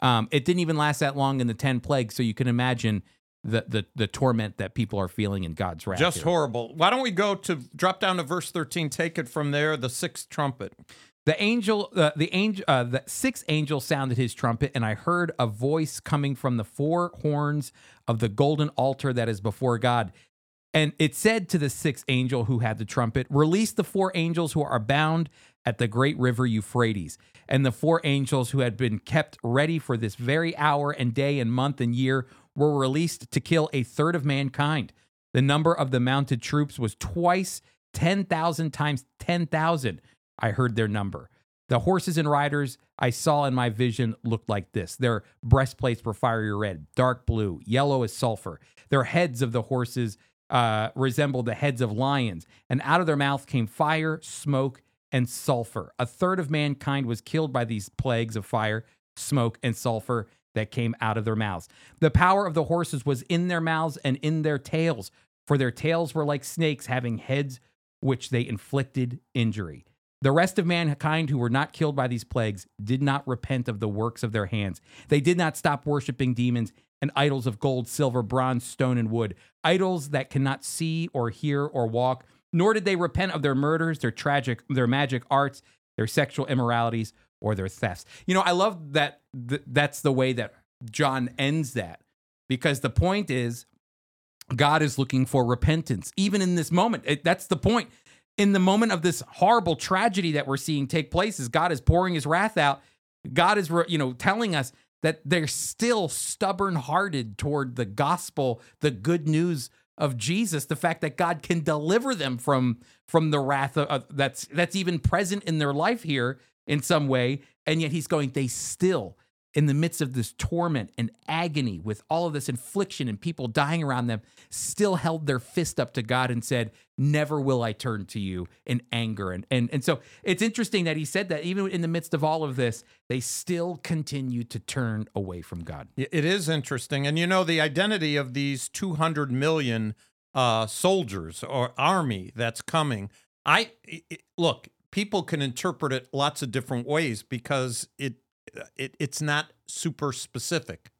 Um, it didn't even last that long in the 10 plagues. So you can imagine the, the, the torment that people are feeling in God's wrath. Just here. horrible. Why don't we go to drop down to verse 13, take it from there, the sixth trumpet. The angel, uh, the angel, uh, the sixth angel sounded his trumpet, and I heard a voice coming from the four horns of the golden altar that is before God. And it said to the sixth angel who had the trumpet, Release the four angels who are bound at the great river Euphrates. And the four angels who had been kept ready for this very hour and day and month and year were released to kill a third of mankind. The number of the mounted troops was twice 10,000 times 10,000. I heard their number. The horses and riders I saw in my vision looked like this. Their breastplates were fiery red, dark blue, yellow as sulfur. Their heads of the horses uh, resembled the heads of lions, and out of their mouth came fire, smoke, and sulfur. A third of mankind was killed by these plagues of fire, smoke, and sulfur that came out of their mouths. The power of the horses was in their mouths and in their tails, for their tails were like snakes having heads which they inflicted injury. The rest of mankind who were not killed by these plagues did not repent of the works of their hands. They did not stop worshiping demons and idols of gold, silver, bronze, stone, and wood, idols that cannot see or hear or walk. Nor did they repent of their murders, their tragic, their magic arts, their sexual immoralities, or their thefts. You know, I love that th- that's the way that John ends that because the point is God is looking for repentance, even in this moment. It, that's the point. In the moment of this horrible tragedy that we're seeing take place, as God is pouring His wrath out, God is, you know, telling us that they're still stubborn-hearted toward the gospel, the good news of Jesus, the fact that God can deliver them from from the wrath of, of, that's that's even present in their life here in some way, and yet He's going. They still in the midst of this torment and agony with all of this infliction and people dying around them, still held their fist up to God and said, Never will I turn to you in anger. And, and, and so it's interesting that he said that even in the midst of all of this, they still continue to turn away from God. It is interesting. And you know, the identity of these 200 million uh, soldiers or army that's coming, I it, look, people can interpret it lots of different ways because it it, it's not super specific,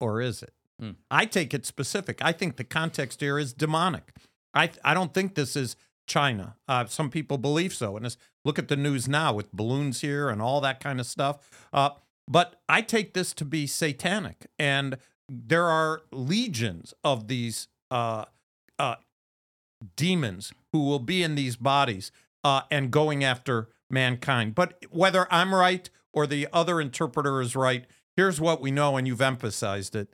or is it? Hmm. I take it specific. I think the context here is demonic. I I don't think this is China. Uh, some people believe so, and look at the news now with balloons here and all that kind of stuff. Uh, but I take this to be satanic, and there are legions of these uh, uh, demons who will be in these bodies uh, and going after mankind. But whether I'm right or the other interpreter is right, here's what we know, and you've emphasized it.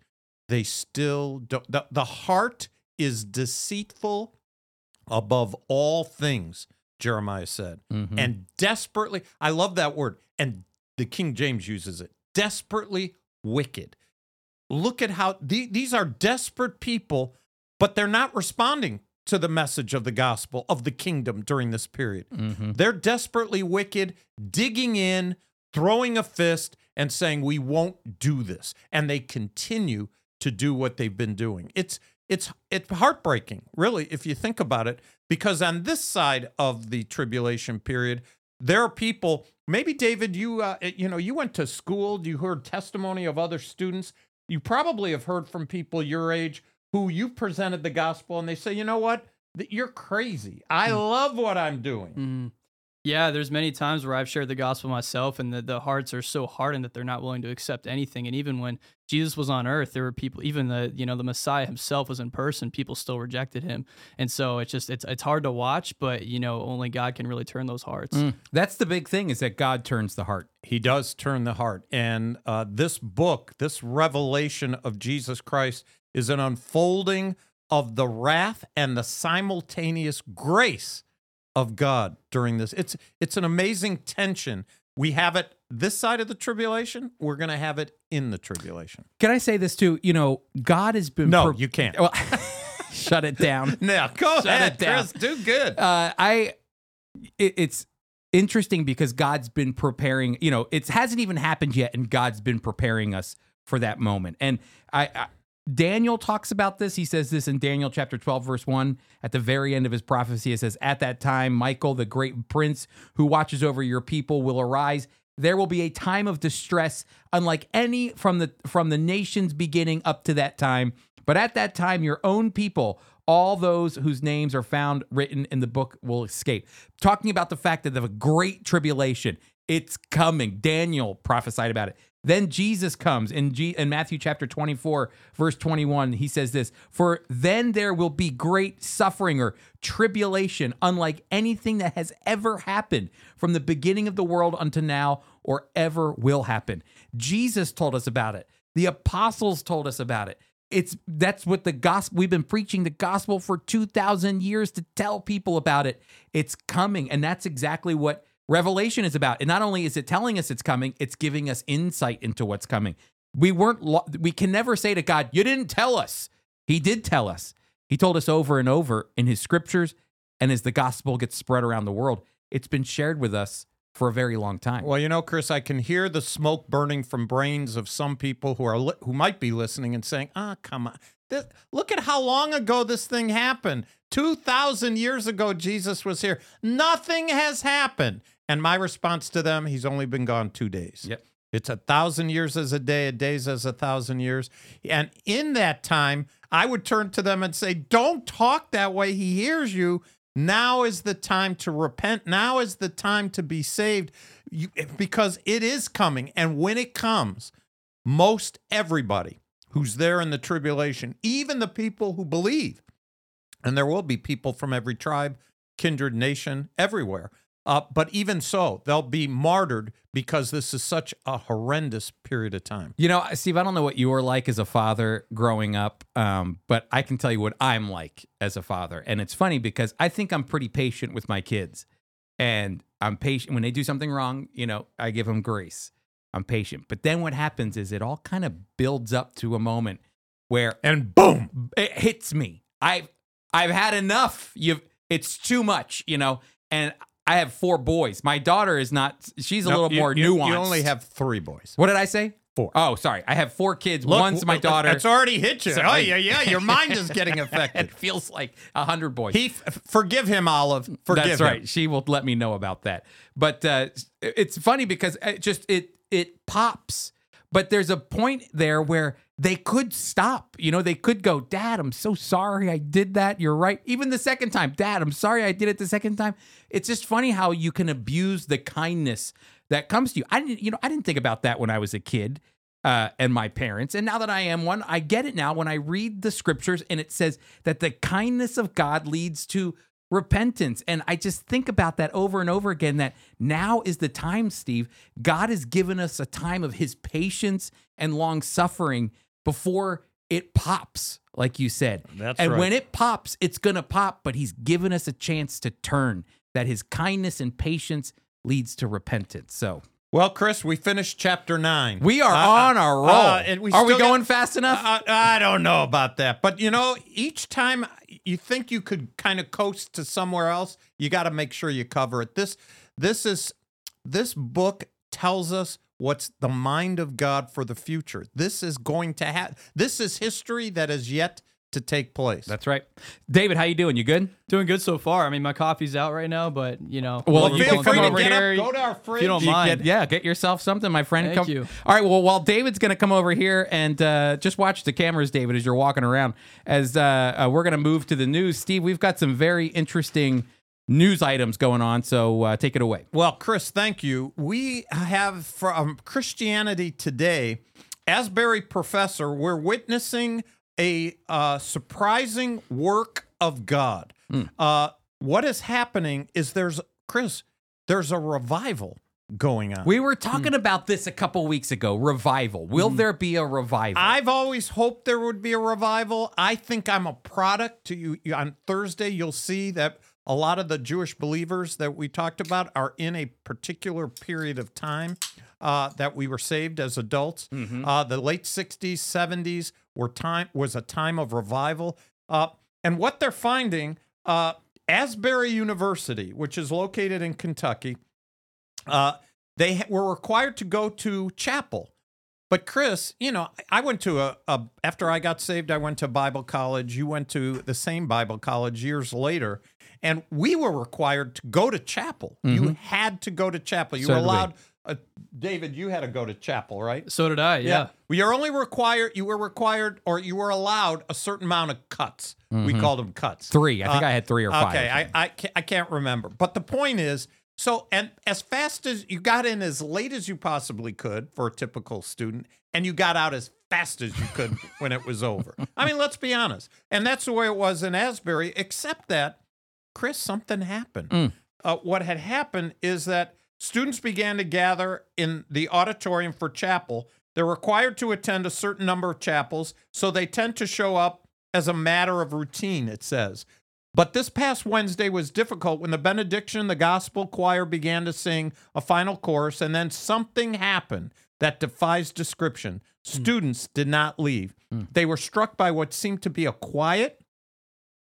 They still don't. The, the heart is deceitful above all things, Jeremiah said, Mhm. and desperately, I love that word, and the King James uses it desperately wicked. Look at how the, these are desperate people, but they're not responding to the message of the gospel of the kingdom during this period. Mhm. They're desperately wicked, digging in, throwing a fist, and saying, We won't do this. And they continue to do what they've been doing. It's it's it's heartbreaking, really, if you think about it, because on this side of the tribulation period, there are people. Maybe David, you uh, you know, you went to school, you heard testimony of other students. You probably have heard from people your age who you've presented the gospel, and they say, you know what, you're crazy. I love what I'm doing. Mhm. Yeah, there's many times where I've shared the gospel myself, and the, the hearts are so hardened that they're not willing to accept anything. And even when Jesus was on earth, there were people, even the you know the Messiah himself was in person, people still rejected him. And so it's just it's it's hard to watch, but you know only God can really turn those hearts. Mm. That's the big thing is that God turns the heart. He does turn the heart. And uh, this book, this revelation of Jesus Christ, is an unfolding of the wrath and the simultaneous grace of God during this. It's it's an amazing tension. We have it this side of the tribulation. We're going to have it in the tribulation. Can I say this too? You know, God has been No, pro- you can't. Well, <laughs> shut it down. <laughs> Now, go Shut ahead, it down. Chris. Do good. Uh, I it, it's interesting because God's been preparing. You know, it hasn't even happened yet, and God's been preparing us for that moment. And I, I Daniel talks about this. He says this in Daniel chapter 12, verse 1. At the very end of his prophecy, it says, At that time, Michael, the great prince who watches over your people, will arise. There will be a time of distress, unlike any from the from the nation's beginning up to that time. But at that time, your own people, all those whose names are found written in the book, will escape. Talking about the fact that a great tribulation, It's coming. Daniel prophesied about it. Then Jesus comes in, G- in Matthew chapter 24, verse 21. He says this For then there will be great suffering or tribulation, unlike anything that has ever happened from the beginning of the world unto now or ever will happen. Jesus told us about it. The apostles told us about it. It's that's what the gospel we've been preaching the gospel for 2000 years to tell people about it. It's coming and that's exactly what Revelation is about. And not only is it telling us it's coming, it's giving us insight into what's coming. We weren't lo- we can never say to God, "You didn't tell us." He did tell us. He told us over and over in his scriptures and as the gospel gets spread around the world, it's been shared with us for a very long time. Well, you know, Chris, I can hear the smoke burning from brains of some people who are li- who might be listening and saying, "Ah, come on. This, look at how long ago this thing happened. 2000 years ago Jesus was here. Nothing has happened." And my response to them, he's only been gone 2 days. Yep. It's a thousand years as a day, a day's as a thousand years. And in that time, I would turn to them and say, Don't talk that way. He hears you. Now is the time to repent. Now is the time to be saved you, because it is coming. And when it comes, most everybody who's there in the tribulation, even the people who believe, and there will be people from every tribe, kindred, nation, everywhere. Uh, but even so, they'll be martyred because this is such a horrendous period of time. You know, Steve, I don't know what you were like as a father growing up, um, but I can tell you what I'm like as a father. And it's funny because I think I'm pretty patient with my kids. And I'm patient when they do something wrong, you know, I give them grace. I'm patient. But then what happens is it all kind of builds up to a moment where And boom, it hits me. I've I've had enough. You've it's too much, you know. And I have four boys. My daughter is not. She's a No, little you- more you, nuanced. You only have three boys. What did I say? Four. Oh, sorry. I have four kids. Look, One's my daughter. It's already hit you. So oh yeah, yeah. Your <laughs> mind is getting <laughs> affected. it feels like a hundred boys. He f- forgive him, Olive. Forgive That's him. right. She will let me know about that. But uh, it's funny because it just it it pops. But there's a point there where they could stop. You know, they could go, Dad, I'm so sorry I did that. You're right. Even the second time, Dad, I'm sorry I did it the second time. It's just funny how you can abuse the kindness that comes to you. I didn't, you know, I didn't think about that when I was a kid. Uh, and my parents. And now that I am one, I get it now when I read the scriptures and it says that the kindness of God leads to repentance. And I just think about that over and over again that now is the time, Steve. God has given us a time of his patience and long suffering before it pops, like you said. That's and right. when it pops, it's going to pop, but he's given us a chance to turn, that his kindness and patience leads to repentance. So Well, Chris, we finished chapter nine. we are Uh, on our roll. uh, we are we got- going fast enough? Uh, I don't know about that, but you know, each time you think you could kind of coast to somewhere else, you got to make sure you cover it. This, this is, this book tells us what's the mind of God for the future. This is going to happen. This is history that is yet to take place. That's right. David, how you doing? You good? Doing good so far. I mean, my coffee's out right now, but you know, Well, you you feel can free come to over get here. up, go to our fridge. you don't You mind. get- yeah, get yourself something, my friend. Thank come. you. All right. Well, while David's going to come over here and uh, just watch the cameras, David, as you're walking around, as uh, uh, we're going to move to the news. Steve, we've got some very interesting news items going on, so uh, take it away. Well, Chris, thank you. We have from Christianity Today, Asbury Professor, we're witnessing a uh, surprising work of God. Uh, what is happening is there's, Chris, there's a revival going on. We were talking about this a couple weeks ago. Revival. Will there be a revival? I've always hoped there would be a revival. I think I'm a product to you. you- On Thursday, you'll see that a lot of the Jewish believers that we talked about are in a particular period of time uh, that we were saved as adults. Uh, the late 60s, 70s were time was a time of revival. Uh, and what they're finding, uh, Asbury University, which is located in Kentucky, uh, they were required to go to chapel. But Chris, you know, I went to a, a after I got saved, I went to Bible college. You went to the same Bible college years later, and we were required to go to chapel. You had to go to chapel. You So were did we. allowed. Uh, David, you had to go to chapel, right? So did I. Yeah. Well, you're only required. You were required, or you were allowed a certain amount of cuts. We called them cuts. three. I think Uh, I had three or five. Okay, I, I, I can't remember. But the point is, So, and as fast as you got in as late as you possibly could for a typical student, and you got out as fast as you could <laughs> when it was over. I mean, let's be honest. And that's the way it was in Asbury, except that, Chris, something happened. Mm. Uh, what had happened is that students began to gather in the auditorium for chapel. They're required to attend a certain number of chapels, so they tend to show up as a matter of routine, it says. But this past Wednesday was difficult when the benediction, the gospel choir began to sing a final chorus, and then something happened that defies description. Hmm. Students did not leave. Hmm. They were struck by what seemed to be a quiet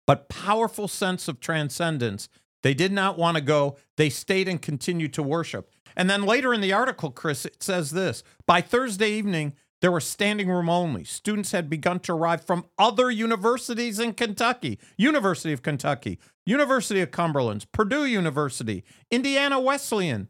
but powerful sense of transcendence. They did not want to go. They stayed and continued to worship. And then later in the article, Chris, it says this By Thursday evening, there were standing room only. Students had begun to arrive from other universities in Kentucky University of Kentucky, University of Cumberland, Purdue University, Indiana Wesleyan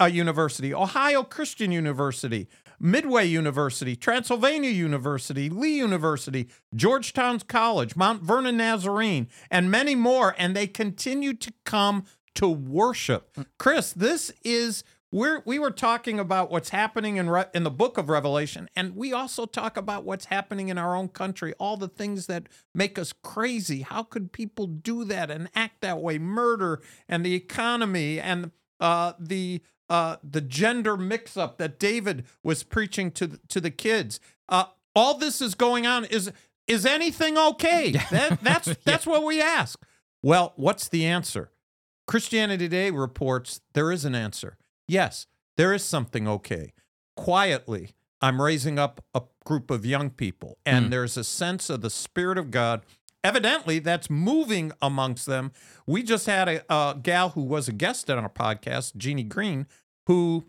uh, University, Ohio Christian University, Midway University, Transylvania University, Lee University, Georgetown's College, Mount Vernon Nazarene, and many more. And they continue to come to worship. Chris, this is we're we were talking about what's happening in Re- in the book of Revelation, and we also talk about what's happening in our own country. All the things that make us crazy. How could people do that and act that way? Murder and the economy and uh, the uh, the gender mix-up that David was preaching to the, to the kids. Uh, all this is going on. Is is anything okay? That, that's <laughs> that's what we ask. Well, what's the answer? Christianity Today reports there is an answer. Yes, there is something okay. Quietly, I'm raising up a group of young people, and Mm. there's a sense of the Spirit of God. Evidently, that's moving amongst them. We just had a, a gal who was a guest on our podcast, Jeannie Green, who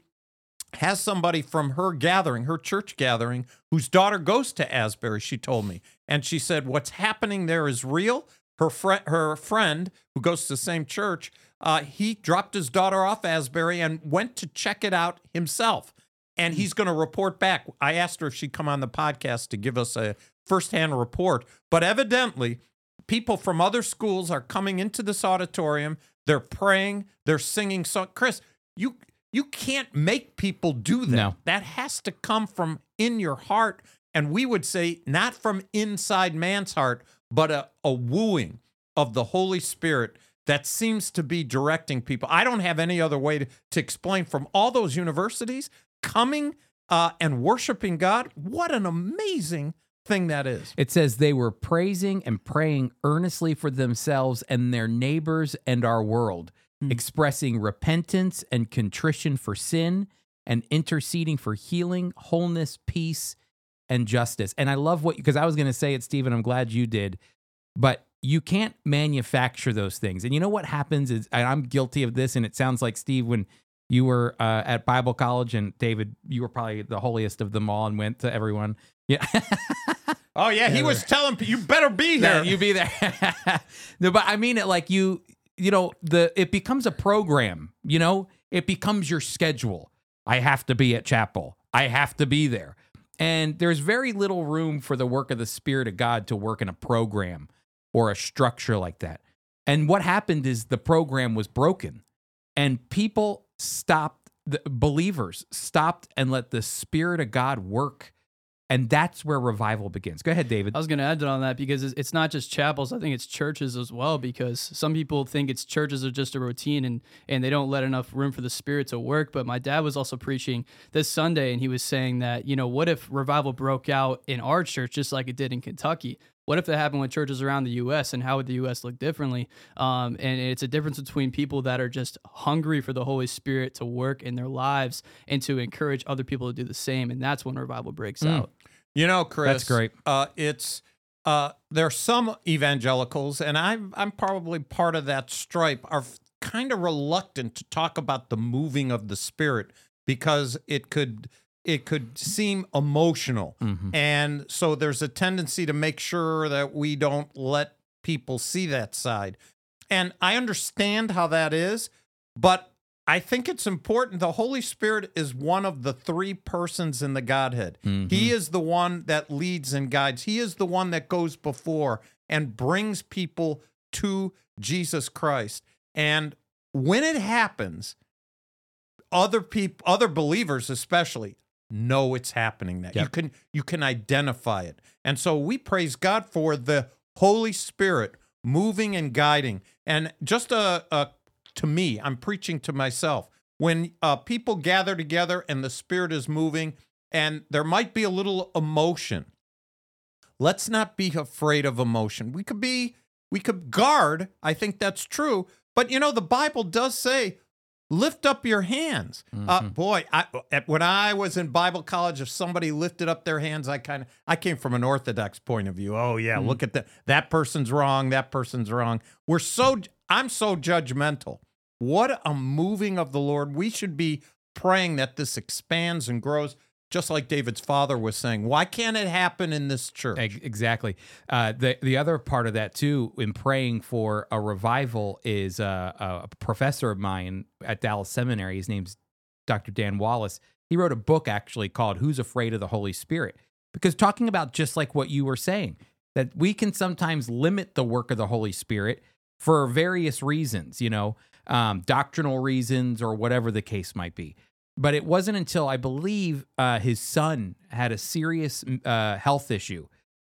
has somebody from her gathering, her church gathering, whose daughter goes to Asbury, she told me. And she said, What's happening there is real. Her, friend, her friend, who goes to the same church, uh, he dropped his daughter off Asbury and went to check it out himself. And he's going to report back. I asked her if she'd come on the podcast to give us a firsthand report. But evidently, people from other schools are coming into this auditorium. They're praying. They're singing. So, Chris, you you can't make people do that. No. That has to come from in your heart. And we would say not from inside man's heart, but a, a wooing of the Holy Spirit that seems to be directing people. I don't have any other way to, to explain from all those universities coming uh, and worshiping God. What an amazing thing that is. It says they were praising and praying earnestly for themselves and their neighbors and our world, expressing repentance and contrition for sin and interceding for healing, wholeness, peace, and justice. And I love what, you because I was going to say it, Stephen, I'm glad you did, but you can't manufacture those things. And you know what happens is, and I'm guilty of this, and it sounds like Steve, when you were uh, at Bible college, and David, you were probably the holiest of them all and went to everyone. Yeah. <laughs> Oh, yeah. He was telling you better be there. you be there. <laughs> no, but I mean it like you, you know, the it becomes a program. You know, it becomes your schedule. I have to be at chapel. I have to be there, and there's very little room for the work of the Spirit of God to work in a program or a structure like that. And what happened is the program was broken, and people stopped. The believers stopped and let the Spirit of God work. And that's where revival begins. Go ahead, David. I was going to add on that because it's- not just chapels. I think it's churches as well because some people think it's churches are just a routine and, and they don't let enough room for the spirit to work. But my dad was also preaching this Sunday and he was saying that, you know, what if revival broke out in our church just like it did in Kentucky? What if that happened with churches around the U.S. and how would the U.S. look differently? Um, and it's a difference between people that are just hungry for the Holy Spirit to work in their lives and to encourage other people to do the same. And that's when revival breaks Mm. out. You know, Chris, That's great. Uh, it's uh, there are some evangelicals, and I'm I'm probably part of that stripe. Are kind of reluctant to talk about the moving of the Spirit because it could it could seem emotional, Mhm. and so there's a tendency to make sure that we don't let people see that side. And I understand how that is, but I think it's important. The Holy Spirit is one of the three persons in the Godhead. He is the one that leads and guides. He is the one that goes before and brings people to Jesus Christ. And when it happens, other people, other believers especially, know it's happening. That you can you can identify it, and so we praise God for the Holy Spirit moving and guiding. And just a, a to me, I'm preaching to myself. When uh, people gather together and the Spirit is moving, and there might be a little emotion, let's not be afraid of emotion. We could be, we could guard. I think that's true. But you know, the Bible does say, lift up your hands. Uh, boy, I, at- when I was in Bible college, if somebody lifted up their hands, I kind of, I came from an Orthodox point of view. Oh yeah, look at that. That person's wrong. That person's wrong. We're so, I'm so judgmental. What a moving of the Lord. We should be praying that this expands and grows, just like David's father was saying. Why can't it happen in this church? Exactly. Uh, the the other part of that too, in praying for a revival, is uh, a professor of mine at Dallas Seminary. His name's Dr. Dan Wallace. He wrote a book actually called "Who's Afraid of the Holy Spirit," because talking about just like what you were saying, that we can sometimes limit the work of the Holy Spirit for various reasons, you know, um, doctrinal reasons or whatever the case might be. But it wasn't until I believe uh, his son had a serious uh, health issue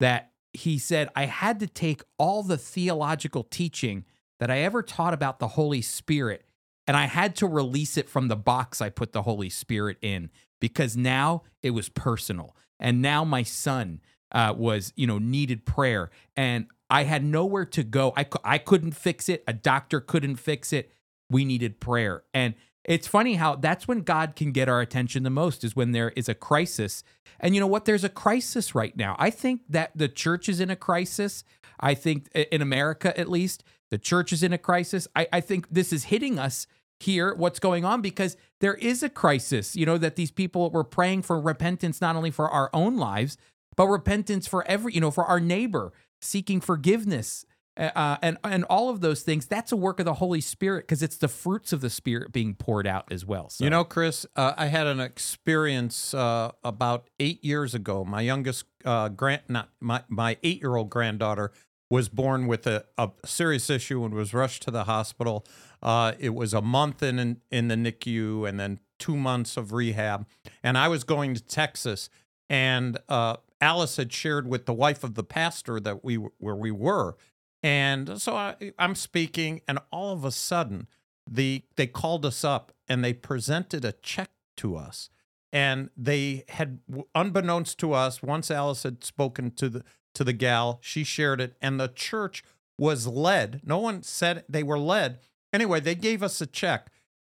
that he said, I had to take all the theological teaching that I ever taught about the Holy Spirit and I had to release it from the box I put the Holy Spirit in because now it was personal. And now my son uh, was, you know, needed prayer and I had nowhere to go. I, cou- I couldn't fix it. A doctor couldn't fix it. We needed prayer. And it's funny how that's when God can get our attention the most is when there is a crisis. And you know what? There's a crisis right now. I think that the church is in a crisis. I think in America, at least, the church is in a crisis. I, I think this is hitting us here, what's going on, because there is a crisis, you know, that these people were praying for repentance, not only for our own lives, but repentance for every, you know, for our neighbor, seeking forgiveness. Uh, and and all of those things that's a work of the holy spirit because it's the fruits of the spirit being poured out as well so You know, Chris, uh, I had an experience uh, about eight years ago. My youngest uh, grand, not my my eight year old granddaughter was born with a, a serious issue and was rushed to the hospital. Uh, it was a month in, in in the NICU and then two months of rehab. And I was going to Texas, and uh, Alice had shared with the wife of the pastor that we where we were, and so I, I'm speaking, and all of a sudden, the they called us up and they presented a check to us, and they had, unbeknownst to us, once Alice had spoken to the to the gal, she shared it, and the church was led. No one said they were led. Anyway, they gave us a check.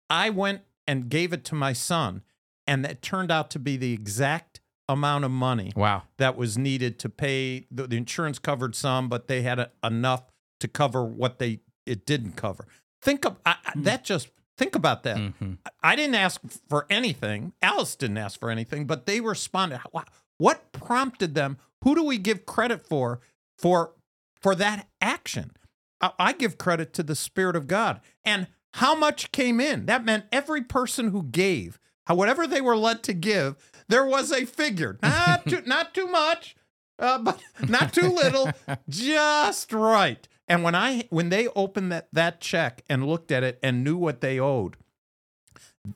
I went and gave it to my son, and it turned out to be the exact amount of money wow that was needed to pay. The, the insurance covered some, but they had a, enough to cover what they it didn't cover. Think of I, I- that. Just think about that. Mhm. I didn't ask for anything. Alice didn't ask for anything, but they responded. Wha- What prompted them? Who do we give credit for for for that action? I, I give credit to the Spirit of God. And how much came in? That meant every person who gave, whatever they were led to give, there was a figure. <laughs> Not too, not too much, uh, but <laughs> not too little, just right. And when I when they opened that that check and looked at it and knew what they owed,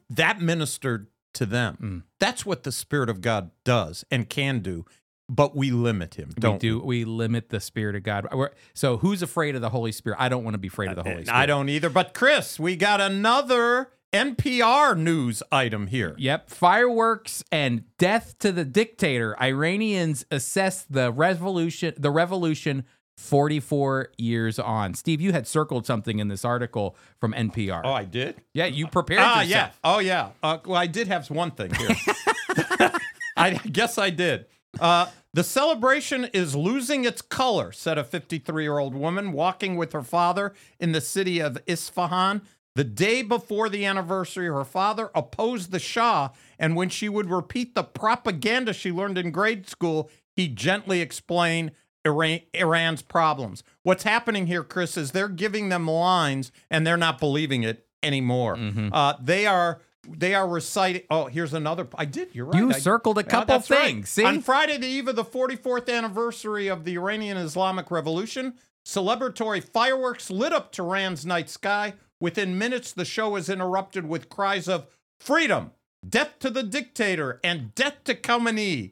that ministered to them. Mm. That's what the Spirit of God does and can do, but we limit him. Don't we do we limit the spirit of god We're- so who's afraid of the holy spirit i don't want to be afraid of the holy spirit I don't either. But Chris, we got another NPR news item here. Yep. Fireworks and death to the dictator. Iranians assess the revolution the revolution 44 years on. Steve, you had circled something in this article from NPR. Oh, I did. yeah, you prepared Ah, yourself. yeah. Oh, yeah. Uh, well, I did have one thing here. <laughs> I guess I did. Uh, the celebration is losing its color, said a 53 year old woman walking with her father in the city of Isfahan. The day before the anniversary, her father opposed the Shah, and when she would repeat the propaganda she learned in grade school, he gently explained Iran, Iran's problems. What's happening here, Chris, is they're giving them lines and they're not believing it anymore. Uh, they are they are reciting. Oh, here's another. I did. You're right. You I- circled a Yeah, couple right. things. See? On Friday, the eve of the 44th anniversary of the Iranian Islamic Revolution, celebratory fireworks lit up Tehran's night sky Within minutes, the show was interrupted with cries of freedom, death to the dictator, and death to Khamenei.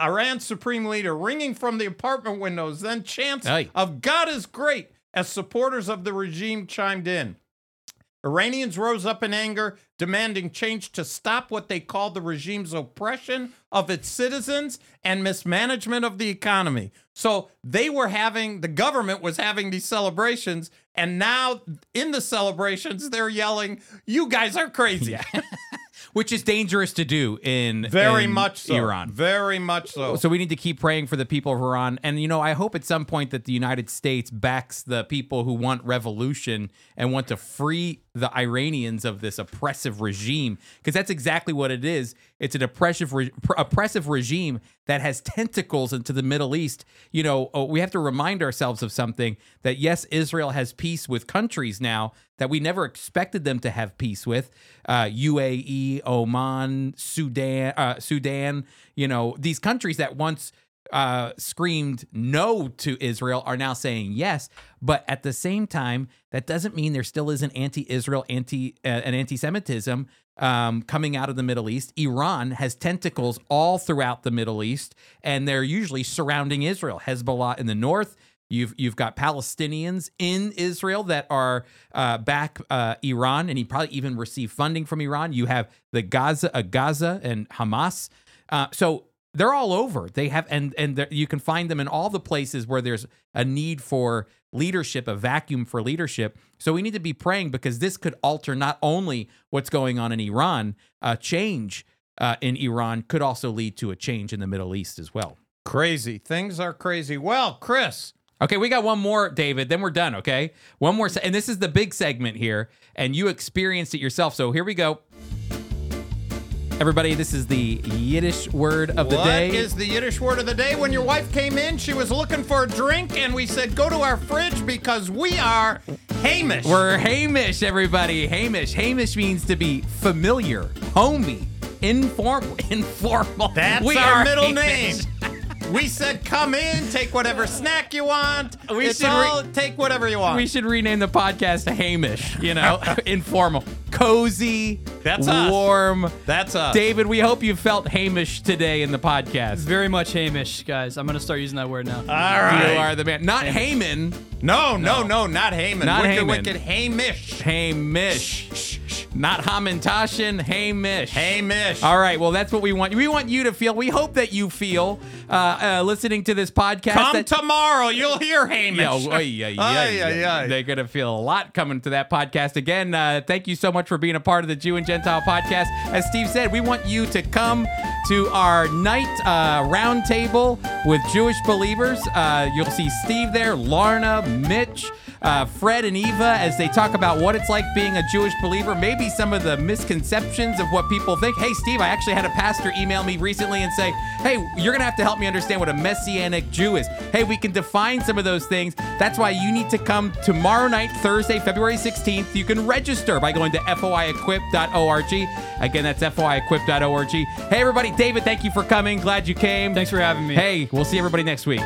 Iran's supreme leader ringing from the apartment windows, then chants Aye. of God is great as supporters of the regime chimed in. Iranians rose up in anger, demanding change to stop what they called the regime's oppression of its citizens and mismanagement of the economy. So they were having, the government was having these celebrations, and now in the celebrations, they're yelling, You guys are crazy. <laughs> <laughs> which is dangerous to do in Very in much so. Iran. Very much so. So we need to keep praying for the people of Iran. And, you know, I hope at some point that the United States backs the people who want revolution and want to free the Iranians of this oppressive regime, because that's exactly what it is. It's an oppressive, re- oppressive regime that has tentacles into the Middle East. You know, oh, we have to remind ourselves of something that yes, Israel has peace with countries now that we never expected them to have peace with. Uh, UAE, Oman, Sudan, uh, Sudan. You know, these countries that once uh, screamed no to Israel are now saying yes. But at the same time, that doesn't mean there still isn't anti-Israel, anti uh, and anti-Semitism um, coming out of the Middle East. Iran has tentacles all throughout the Middle East, and they're usually surrounding Israel. Hezbollah in the north. You've you've got Palestinians in Israel that are uh, back uh, Iran, and he probably even received funding from Iran. You have the Gaza, uh, Gaza and Hamas. Uh, so they're all over. They have, and and you can find them in all the places where there's a need for leadership, a vacuum for leadership. So we need to be praying because this could alter not only what's going on in Iran, a change uh, in Iran could also lead to a change in the Middle East as well. crazy. Things are crazy. Well, Chris, Okay, we got one more, David. Then we're done. Okay, one more, se- and this is the big segment here, and you experienced it yourself. So here we go. Everybody, this is the Yiddish word of the What day. is the Yiddish word of the day? When your wife came in, she was looking for a drink, and we said, go to our fridge because we are Haimish. We're Haimish, everybody. Haimish. Haimish means to be familiar, homey, informal, <laughs> informal. That's we our are middle Haimish. name. We said, come in, take whatever snack you want. We it's should re- all, take whatever you want. We should rename the podcast to Haimish. You know, <laughs> <laughs> informal, cozy, That's us. warm. That's us. David, we hope you felt Haimish today in the podcast. Very much Haimish, guys. I'm gonna start using that word now. All right. You are the man. Not Haman. no, no, no, not Haman. Not wicked, Haman. wicked Haimish. Haimish. Not Hamantashen. Haimish. Haimish. All right. Well, that's what we want. We want you to feel. We hope that you feel uh, uh, listening to this podcast. Come that, tomorrow. You'll hear Haimish. Yeah, Ay, oy. ay, ay. They're going to feel a lot coming to that podcast. Again, uh, thank you so much for being a part of the Jew and Gentile podcast. As Steve said, we want you to come to our night uh, roundtable with Jewish believers. Uh, you'll see Steve there, Larna, Mitch. Uh, Fred and Eva, as they talk about what it's like being a Jewish believer, maybe some of the misconceptions of what people think. Hey, Steve, I actually had a pastor email me recently and say, Hey, you're going to have to help me understand what a messianic Jew is. Hey, we can define some of those things. That's why you need to come tomorrow night, Thursday, February 16th. You can register by going to foiequip.org. Again, that's foiequip.org. Hey, everybody, David, thank you for coming. Glad you came. Thanks for having me. Hey, we'll see everybody next week.